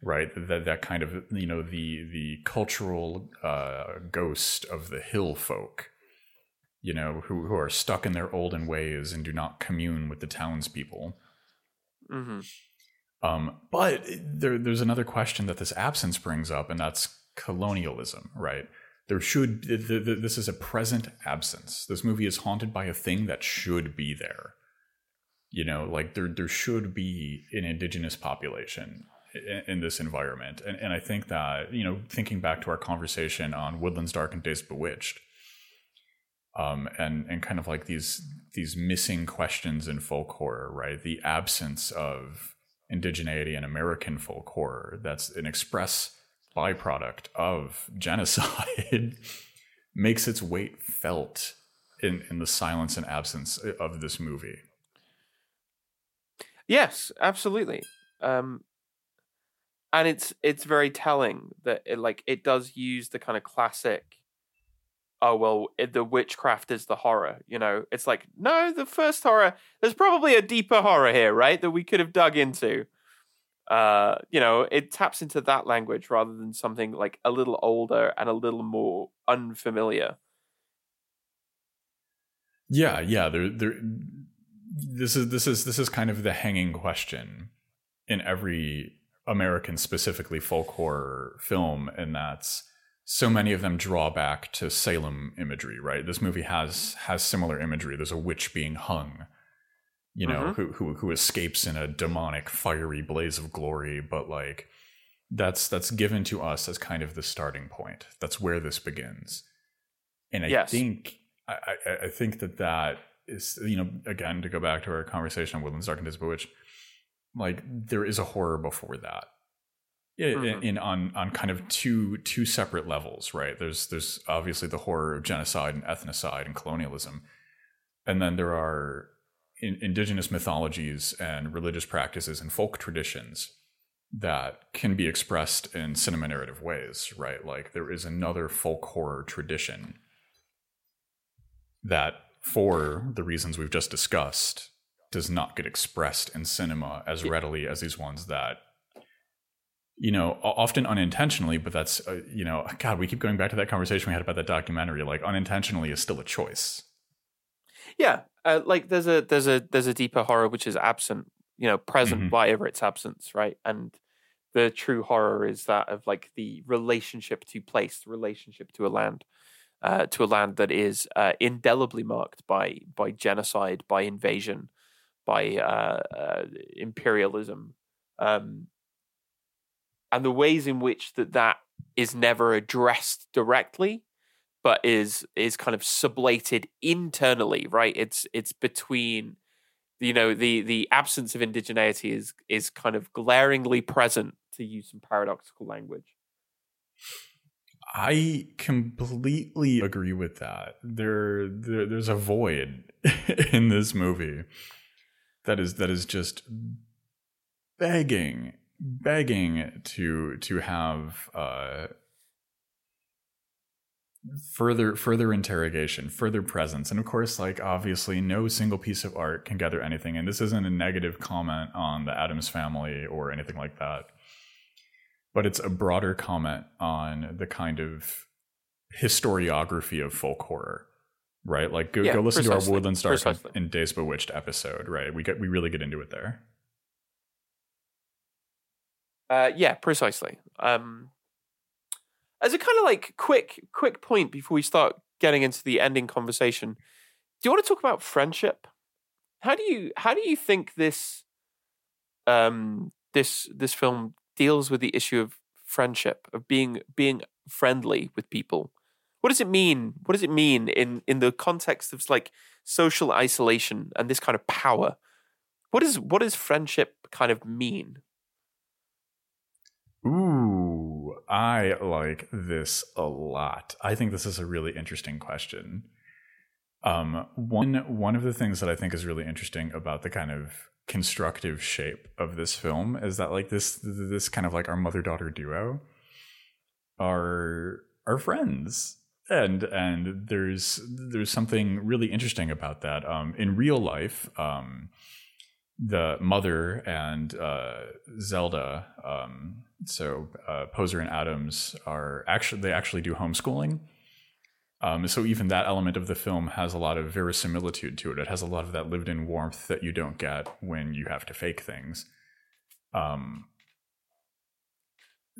right? That that kind of you know the the cultural uh, ghost of the hill folk, you know, who who are stuck in their olden ways and do not commune with the townspeople. Mm-hmm. Um, but there, there's another question that this absence brings up, and that's colonialism, right? There should this is a present absence. This movie is haunted by a thing that should be there. You know, like there there should be an indigenous population in, in this environment, and and I think that you know, thinking back to our conversation on Woodlands Dark and Days Bewitched, um, and and kind of like these these missing questions in folk horror, right? The absence of indigeneity in American folk horror. That's an express byproduct of genocide [LAUGHS] makes its weight felt in, in the silence and absence of this movie. Yes, absolutely. Um, and it's it's very telling that it like it does use the kind of classic oh well it, the witchcraft is the horror you know it's like no the first horror there's probably a deeper horror here right that we could have dug into uh, you know, it taps into that language rather than something like a little older and a little more unfamiliar. Yeah, yeah. There, there. This is this is this is kind of the hanging question in every American, specifically folk horror film, and that's so many of them draw back to Salem imagery. Right, this movie has has similar imagery. There's a witch being hung you know, mm-hmm. who, who who escapes in a demonic fiery blaze of glory, but like that's that's given to us as kind of the starting point. That's where this begins, and I yes. think I, I, I think that that is you know again to go back to our conversation on Woodlands Dark and Bewitched, like there is a horror before that. Mm-hmm. In, in on on kind of two two separate levels, right? There's there's obviously the horror of genocide and ethnocide and colonialism, and then there are in, indigenous mythologies and religious practices and folk traditions that can be expressed in cinema narrative ways, right? Like there is another folk horror tradition that, for the reasons we've just discussed, does not get expressed in cinema as readily as these ones that you know often unintentionally but that's uh, you know god we keep going back to that conversation we had about that documentary like unintentionally is still a choice yeah, uh, like there's a there's a there's a deeper horror which is absent, you know, present mm-hmm. whatever its absence, right? And the true horror is that of like the relationship to place, the relationship to a land, uh, to a land that is uh, indelibly marked by by genocide, by invasion, by uh, uh, imperialism, um, and the ways in which that that is never addressed directly but is is kind of sublated internally, right? It's it's between you know the the absence of indigeneity is is kind of glaringly present to use some paradoxical language. I completely agree with that. There, there there's a void [LAUGHS] in this movie that is that is just begging begging to to have uh further further interrogation further presence. And of course like obviously no single piece of art can gather anything. And this isn't a negative comment on the adams family or anything like that but it's a broader comment on the kind of historiography of folk horror right like go, yeah, go listen precisely. to our Woodlands Dark and Days Bewitched episode right we get we really get into it there uh yeah precisely um as a kind of like quick quick point before we start getting into the ending conversation, do you want to talk about friendship? How do you how do you think this um this this film deals with the issue of friendship of being being friendly with people? What does it mean? What does it mean in in the context of like social isolation and this kind of power? What is what does friendship kind of mean? Ooh, I like this a lot. I think this is a really interesting question. Um, one one of the things that I think is really interesting about the kind of constructive shape of this film is that like this this kind of like our mother daughter duo are are friends and and there's there's something really interesting about that. Um, in real life, um, the mother and uh, Zelda, um, so uh, Poser and Adams are actually they actually do homeschooling. Um, so even that element of the film has a lot of verisimilitude to it. It has a lot of that lived-in warmth that you don't get when you have to fake things. Um,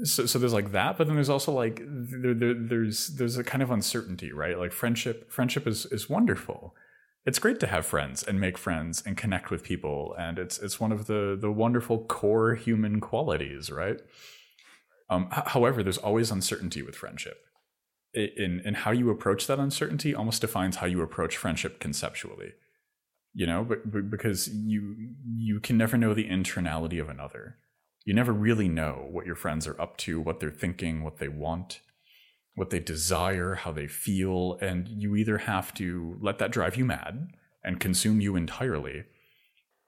so, so there's like that, but then there's also like there, there, there's there's a kind of uncertainty, right? Like friendship, friendship is is wonderful. It's great to have friends and make friends and connect with people, and it's it's one of the the wonderful core human qualities, right? Um, h- however, there's always uncertainty with friendship. In in how you approach that uncertainty almost defines how you approach friendship conceptually. You know, but, but because you you can never know the internality of another you never really know what your friends are up to, what they're thinking, what they want, what they desire, how they feel. And you either have to let that drive you mad and consume you entirely,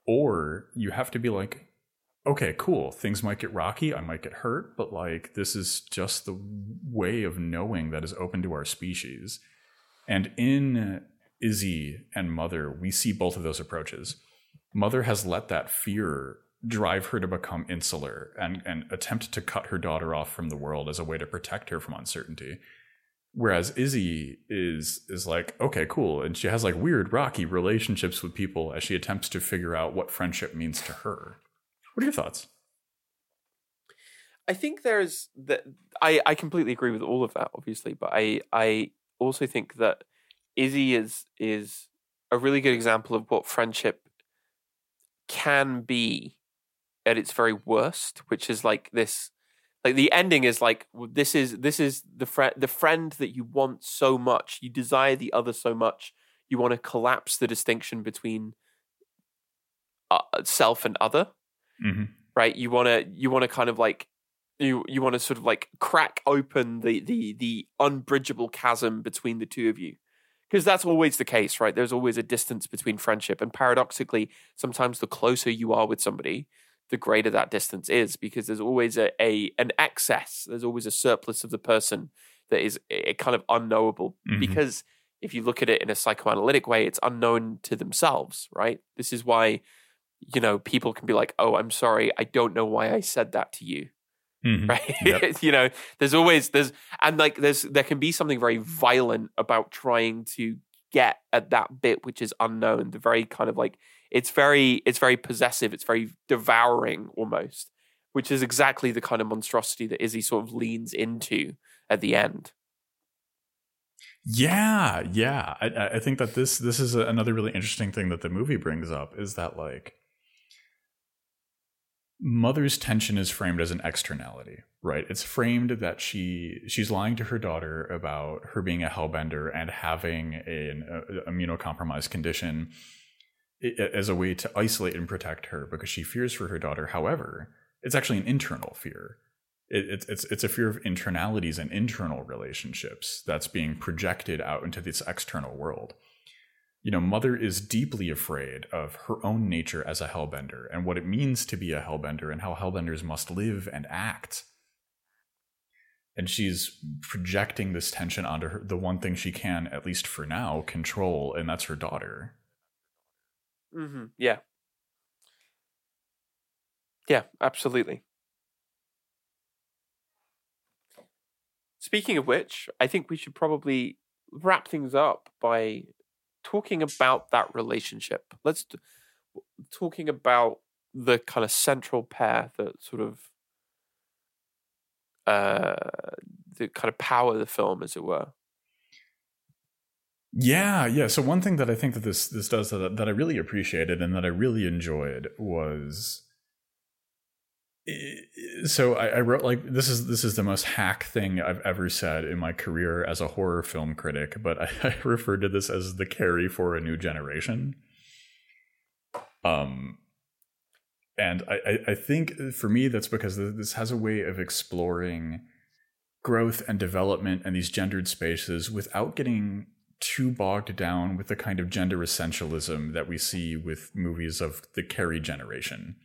or you have to be like, okay, cool, things might get rocky, I might get hurt, but like, this is just the way of knowing that is open to our species. And in Izzy and Mother, we see both of those approaches. Mother has let that fear drive her to become insular and, and attempt to cut her daughter off from the world as a way to protect her from uncertainty. Whereas Izzy is is like, okay, cool. And she has like weird, rocky relationships with people as she attempts to figure out what friendship means to her. What are your thoughts? I think there's that I, I completely agree with all of that, obviously, but I I also think that Izzy is is a really good example of what friendship can be at its very worst, which is like this like the ending is like this is this is the friend the friend that you want so much you desire the other so much you want to collapse the distinction between uh, self and other mm-hmm. right? You want to you want to kind of like you you want to sort of like crack open the the the unbridgeable chasm between the two of you. Because that's always the case right? There's always a distance between friendship. And paradoxically sometimes the closer you are with somebody the greater that distance is because there's always a, a an excess. There's always a surplus of the person that is a, kind of unknowable. Mhm. because if you look at it in a psychoanalytic way it's unknown to themselves right? This is why you know people can be like oh i'm sorry i don't know why i said that to you Mhm. right [LAUGHS] Yep. you know there's always there's and like there's there can be something very violent about trying to get at that bit which is unknown the very kind of like it's very it's very possessive it's very devouring almost which is exactly the kind of monstrosity that izzy sort of leans into at the end Yeah, yeah. I, I- I think that this this is a, another really interesting thing that the movie brings up is that like mother's tension is framed as an externality, right? It's framed that she she's lying to her daughter about her being a hellbender and having an uh, immunocompromised condition as a way to isolate and protect her because she fears for her daughter. However, it's actually an internal fear. It, it's it's it's a fear of internalities and internal relationships that's being projected out into this external world. You know, Mother is deeply afraid of her own nature as a hellbender and what it means to be a hellbender and how hellbenders must live and act. And she's projecting this tension onto her, the one thing she can, at least for now, control, and that's her daughter. mm-hmm. yeah yeah absolutely speaking of which i think we should probably wrap things up by talking about that relationship let's t- talking about the kind of central pair that sort of uh the kind of power of the film as it were Yeah, yeah. So one thing that I think that this this does that, that I really appreciated and that I really enjoyed was so I, I wrote like this is this is the most hack thing I've ever said in my career as a horror film critic, but I, [LAUGHS] I referred to this as the Carrie for a new generation. Um, and I, I think for me that's because this has a way of exploring growth and development and these gendered spaces without getting too bogged down with the kind of gender essentialism that we see with movies of the Carrie generation.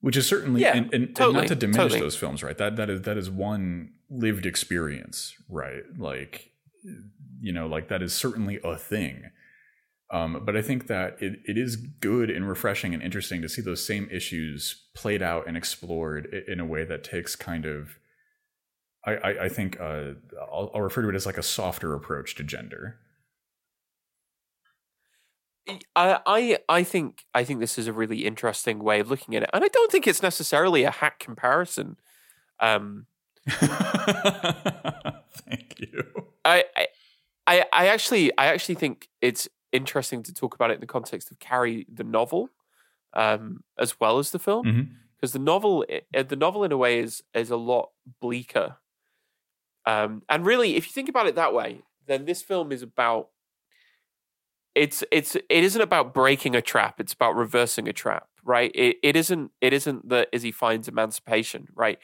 Which is certainly Yeah, and, and, and not to diminish totally. those films, right? That that is that is one lived experience, right? Like you know like that is certainly a thing um, but I think that it, it is good and refreshing and interesting to see those same issues played out and explored in a way that takes kind of, I, I, I think, uh, I'll, I'll refer to it as like a softer approach to gender. I, I I think I think this is a really interesting way of looking at it, and I don't think it's necessarily a hack comparison. Um, [LAUGHS] Thank you. I, I I actually I actually think it's interesting to talk about it in the context of Carrie the novel, um, as well as the film, because mm-hmm. the novel, eh, the novel in a way is is a lot bleaker. Um, and really, if you think about it that way, then this film is about it's it's it isn't about breaking a trap; it's about reversing a trap, right? It it isn't it isn't that Izzy finds emancipation, right?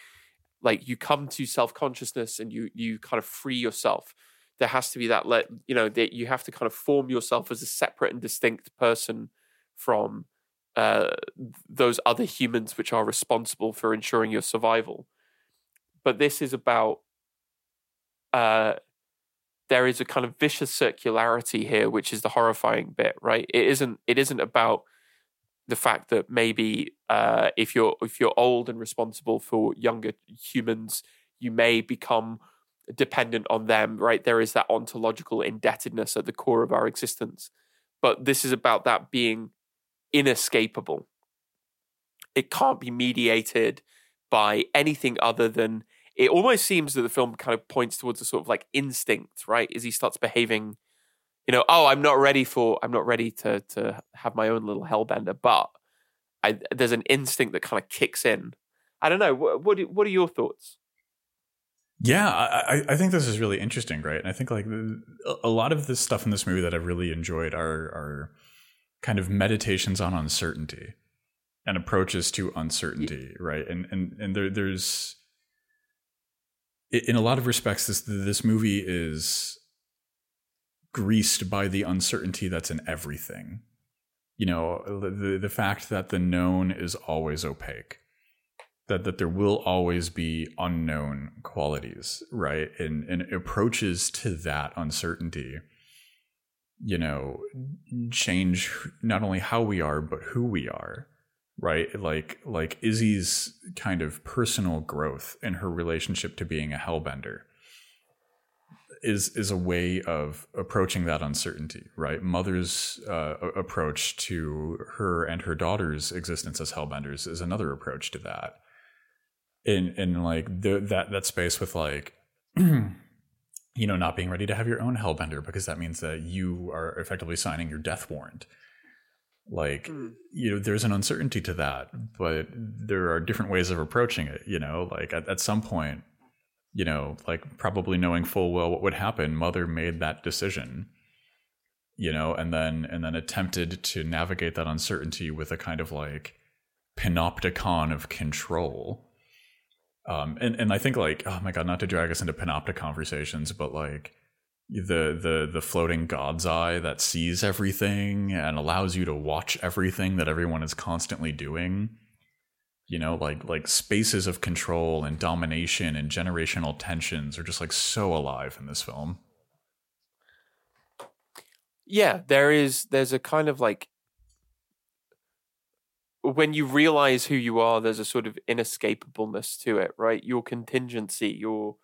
Like you come to self consciousness and you you kind of free yourself there has to be that let you know that you have to kind of form yourself as a separate and distinct person from uh, those other humans which are responsible for ensuring your survival. But this is about uh, there is a kind of vicious circularity here, which is the horrifying bit, right? It isn't it isn't about the fact that maybe uh, if you're if you're old and responsible for younger humans, you may become dependent on them, right? There is that ontological indebtedness at the core of our existence. But this is about that being inescapable. It can't be mediated by anything other than it almost seems that the film kind of points towards a sort of like instinct, right? Izzy starts behaving, you know, oh, I'm not ready for, I'm not ready to to have my own little hellbender, but I, there's an instinct that kind of kicks in. I don't know. What what, what are your thoughts? Yeah, I, I think this is really interesting, right? And I think like a lot of this stuff in this movie that I've really enjoyed are are kind of meditations on uncertainty and approaches to uncertainty, yeah. right? And and and there there's in a lot of respects this this movie is greased by the uncertainty that's in everything. You know, the the fact that the known is always opaque that that there will always be unknown qualities right and and approaches to that uncertainty you know change not only how we are but who we are right? Like like izzy's kind of personal growth in her relationship to being a hellbender is is a way of approaching that uncertainty right? Mother's uh, approach to her and her daughter's existence as hellbenders is another approach to that. In in like the, that that space with like [CLEARS THROAT] you know not being ready to have your own hellbender because that means that you are effectively signing your death warrant like mm. you know there's an uncertainty to that but there are different ways of approaching it you know like at, at some point you know like probably knowing full well what would happen mother made that decision you know and then and then attempted to navigate that uncertainty with a kind of like panopticon of control um, and and I think like oh my god, not to drag us into panoptic conversations, but like the the the floating God's eye that sees everything and allows you to watch everything that everyone is constantly doing. You know, like like spaces of control and domination and generational tensions are just like so alive in this film. Yeah, there is there's a kind of like when you realize who you are, there's a sort of inescapableness to it, right? Your contingency, your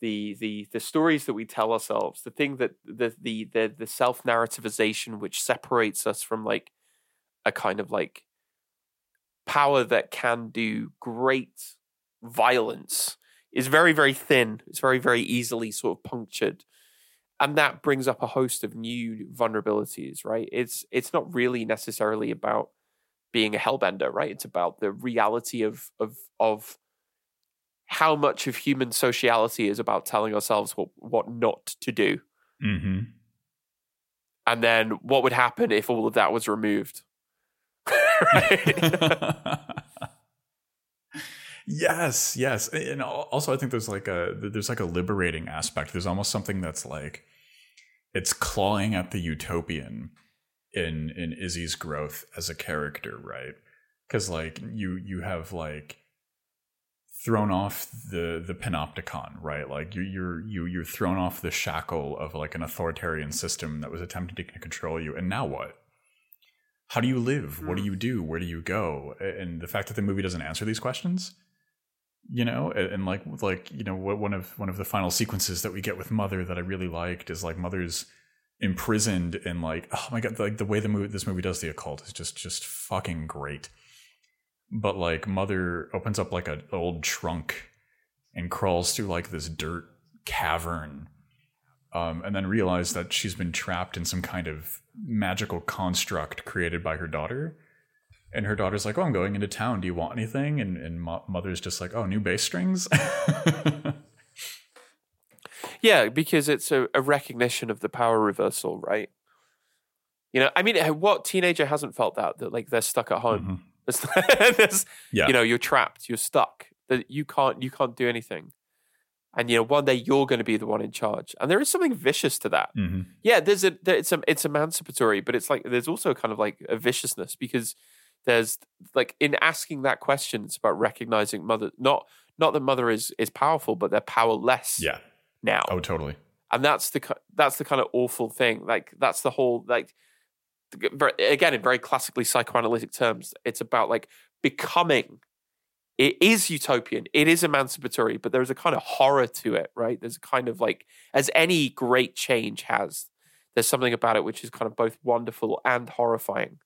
the the the stories that we tell ourselves, the thing that the the the, the self narrativization which separates us from like a kind of like power that can do great violence is very very thin. It's very very easily sort of punctured. And that brings up a host of new vulnerabilities, right? It's it's not really necessarily about being a hellbender, right? It's about the reality of of of how much of human sociality is about telling ourselves what what not to do. Mm-hmm. And then what would happen if all of that was removed? [LAUGHS] [LAUGHS] yes, yes, and also I think there's like a there's like a liberating aspect. There's almost something that's like it's clawing at the utopian in in Izzy's growth as a character, right? Because like you you have like thrown off the the panopticon, right? Like you're you're you you're thrown off the shackle of like an authoritarian system that was attempting to control you, and now what? How do you live? What do Hmm. you do? Where do you go? And the fact that the movie doesn't answer these questions, you know, and, and like like you know, one of one of the final sequences that we get with Mother that I really liked is like Mother's imprisoned and like oh my god, like the way the movie this movie does the occult is just just fucking great but like mother opens up like an old trunk and crawls through like this dirt cavern um, and then realizes that she's been trapped in some kind of magical construct created by her daughter and her daughter's like oh i'm going into town do you want anything and, and mo- mother's just like oh new bass strings [LAUGHS] Yeah, because it's a, a recognition of the power reversal, right? You know, I mean, what teenager hasn't felt that that like they're stuck at home? Mhm. [LAUGHS] There's- yeah You know, you're trapped, you're stuck. That you can't you can't do anything, and you know one day you're going to be the one in charge. And there is something vicious to that. hmm Yeah, there's a there, it's a, it's emancipatory, but it's like there's also kind of like a viciousness because there's like in asking that question, it's about recognizing mother not not that mother is is powerful, but they're powerless yeah now oh totally and that's the that's the kind of awful thing like that's the whole like again in very classically psychoanalytic terms it's about like becoming. It is utopian. It is emancipatory but there's a kind of horror to it right? There's a kind of like as any great change has there's something about it which is kind of both wonderful and horrifying.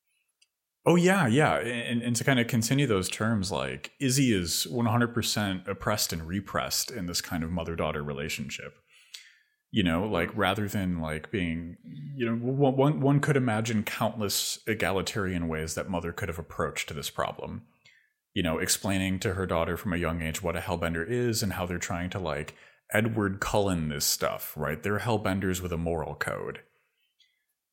Oh yeah, yeah, and, and to kind of continue those terms, like Izzy is 100% oppressed and repressed in this kind of mother-daughter relationship. You know, like rather than like being, you know, one one could imagine countless egalitarian ways that mother could have approached this problem. You know, explaining to her daughter from a young age what a hellbender is and how they're trying to like Edward Cullen this stuff, right? They're hellbenders with a moral code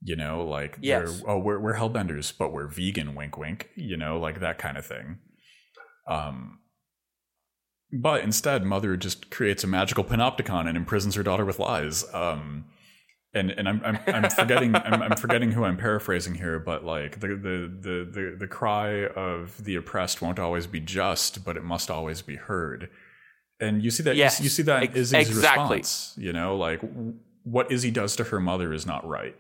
you know like Yes. oh we're, we're hellbenders but we're vegan wink wink you know like that kind of thing um but instead mother just creates a magical panopticon and imprisons her daughter with lies. Um and and i'm i'm, I'm forgetting [LAUGHS] I'm, I'm forgetting who i'm paraphrasing here but like the, the the the the cry of the oppressed won't always be just but it must always be heard. And you see that Yes, you, you see that in ex- Izzy's exactly. response you know like what Izzy does to her mother is not right.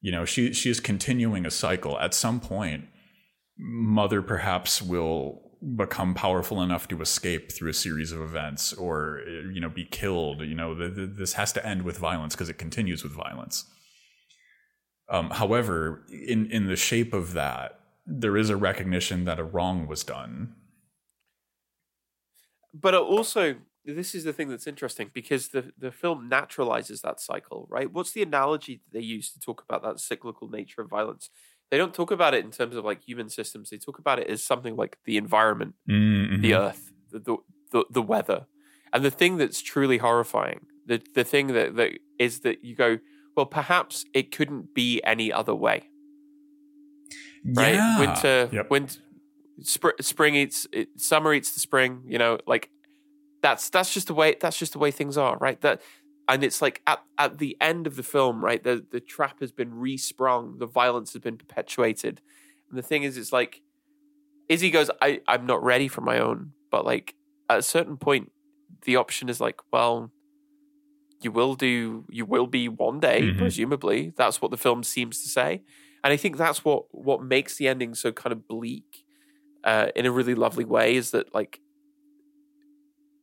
You know she she is continuing a cycle. At some point mother perhaps will become powerful enough to escape through a series of events or uh, you know be killed you know th th this has to end with violence because it continues with violence. Um, however in in the shape of that there is a recognition that a wrong was done. But also this is the thing that's interesting because the the film naturalizes that cycle right? What's the analogy that they use to talk about that cyclical nature of violence they don't talk about it in terms of like human systems they talk about it as something like the environment Mm-hmm. the earth the, the the the weather and the thing that's truly horrifying the the thing that that is that you go well perhaps it couldn't be any other way right yeah. winter Yep. winter spr- spring eats it, summer eats the spring you know like that's that's just the way that's just the way things are right that and it's like at, at the end of the film right the the trap has been resprung the violence has been perpetuated. And the thing is it's like izzy goes i i'm not ready for my own but like at a certain point the option is like well you will do you will be one day Mhm. presumably. That's what the film seems to say. And i think that's what what makes the ending so kind of bleak uh, in a really lovely way is that like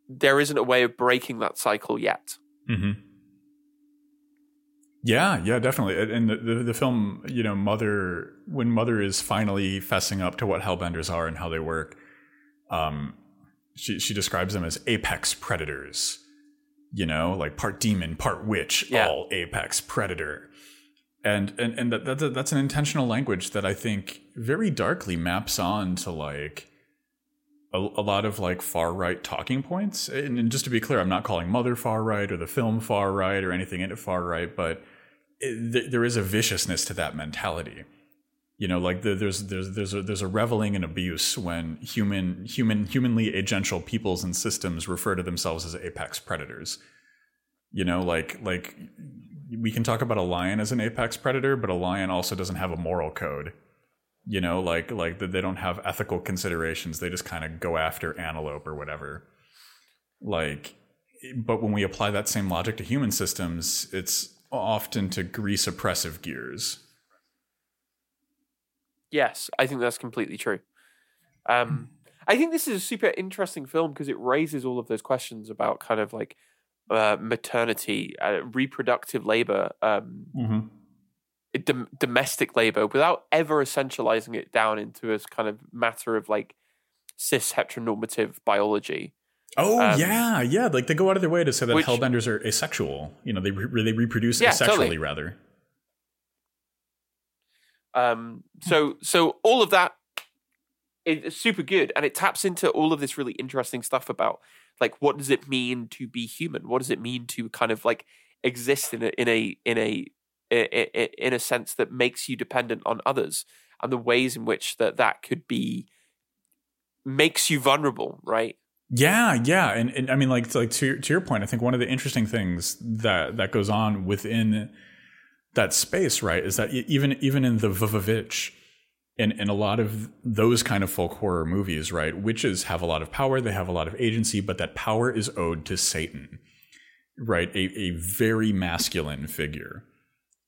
there isn't a way of breaking that cycle yet hmm Yeah, yeah, definitely. And- And the, the the film, you know, Mother when Mother is finally fessing up to what Hellbenders are and how they work, um, she she describes them as apex predators. You know, like part demon, part witch, Yeah. all apex predator. And and and that, that that's an intentional language that I think very darkly maps on to like a, a lot of like far right talking points. And, and just to be clear, I'm not calling Mother far right or the film far right or anything in it far right, but it, th- there is a viciousness to that mentality. You know, like the, there's there's there's a, there's a reveling in abuse when human human humanly agential peoples and systems refer to themselves as apex predators. You know, like like we can talk about a lion as an apex predator, but a lion also doesn't have a moral code you know like like that they don't have ethical considerations they just kind of go after antelope or whatever Like, but when we apply that same logic to human systems, it's often to grease oppressive gears. Yes, I think that's completely true. Um, I think this is a super interesting film because it raises all of those questions about kind of like uh, maternity, uh, reproductive labor, um, Mm-hmm. Dom- domestic labor, without ever essentializing it down into a kind of matter of like cis heteronormative biology. Oh Um, yeah, yeah. Like they go out of their way to say that which- hellbenders are asexual. You know, they re- they reproduce Yeah, asexually totally. rather. Um, so so all of that is super good, and it taps into all of this really interesting stuff about like what does it mean to be human? What does it mean to kind of like exist in a in a in a in a sense that makes you dependent on others, and the ways in which that that could be makes you vulnerable, right? Yeah, yeah, and, and I mean, like, to, like to your, to your point, I think one of the interesting things that that goes on within that space, right, is that even even in the Vovovich, in in a lot of those kind of folk horror movies, right, witches have a lot of power, they have a lot of agency, but that power is owed to Satan, right, a a very masculine figure.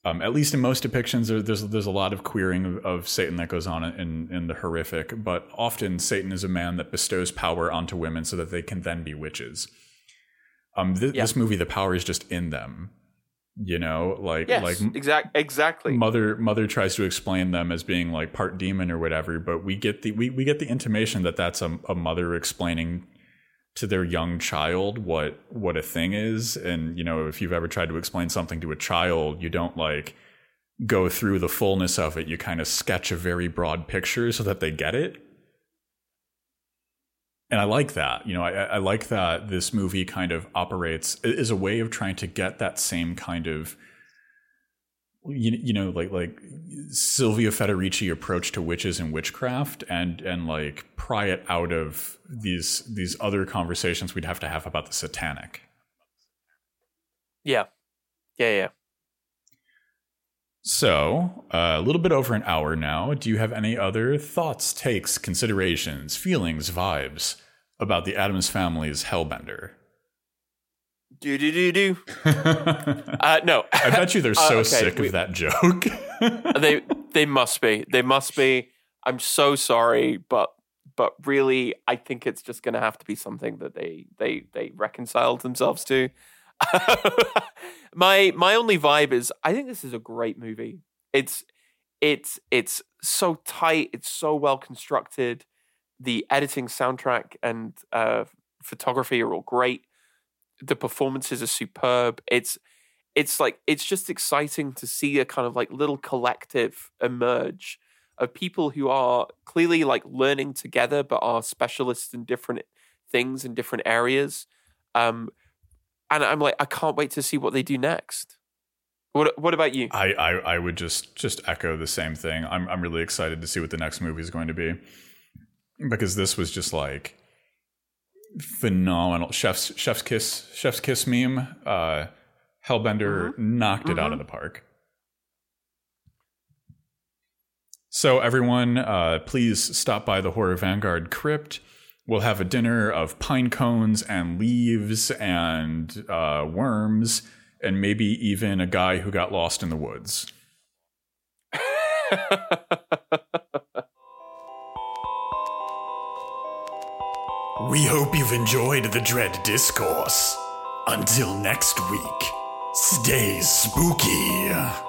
Um, at least in most depictions, there, there's there's a lot of queering of, of Satan that goes on in in the horrific, but often Satan is a man that bestows power onto women so that they can then be witches. Um, th- Yeah. this movie, the power is just in them, you know, like Yes, like exact exactly. mother mother tries to explain them as being like part demon or whatever, but we get the we, we get the intimation that that's a, a mother explaining to their young child what what a thing is. And you know if you've ever tried to explain something to a child you don't like go through the fullness of it. You kind of sketch a very broad picture so that they get it. And i like that. You know i, I like that this movie kind of operates is a way of trying to get that same kind of you, you know like like Silvia Federici approach to witches and witchcraft and and like pry it out of these these other conversations we'd have to have about the satanic. Yeah, yeah, yeah. So, uh, a little bit over an hour now. Do you have any other thoughts, takes, considerations, feelings, vibes about the Adams family's Hellbender? Do do do do. [LAUGHS] Uh, no, I bet you they're [LAUGHS] Uh, so okay, sick we- of that joke. [LAUGHS] they they must be. They must be. I'm so sorry, but but really, I think it's just going to have to be something that they they they reconciled themselves to. [LAUGHS] my my only vibe is I think this is a great movie. It's it's it's so tight. It's so well constructed. The editing, soundtrack, and uh, photography are all great. The performances are superb. It's it's like it's just exciting to see a kind of like little collective emerge of people who are clearly like learning together but are specialists in different things in different areas um and i'm like i can't wait to see what they do next what what about you I, I I would just just echo the same thing. I'm I'm really excited to see what the next movie is going to be because this was just like phenomenal. Chef's Chef's kiss Chef's kiss meme. Uh, Hellbender knocked it out of the park. So everyone, uh, please stop by the Horror Vanguard crypt. We'll have a dinner of pine cones and leaves and uh, worms, and maybe even a guy who got lost in the woods. [LAUGHS] We hope you've enjoyed the Dread Discourse. Until next week, stay spooky.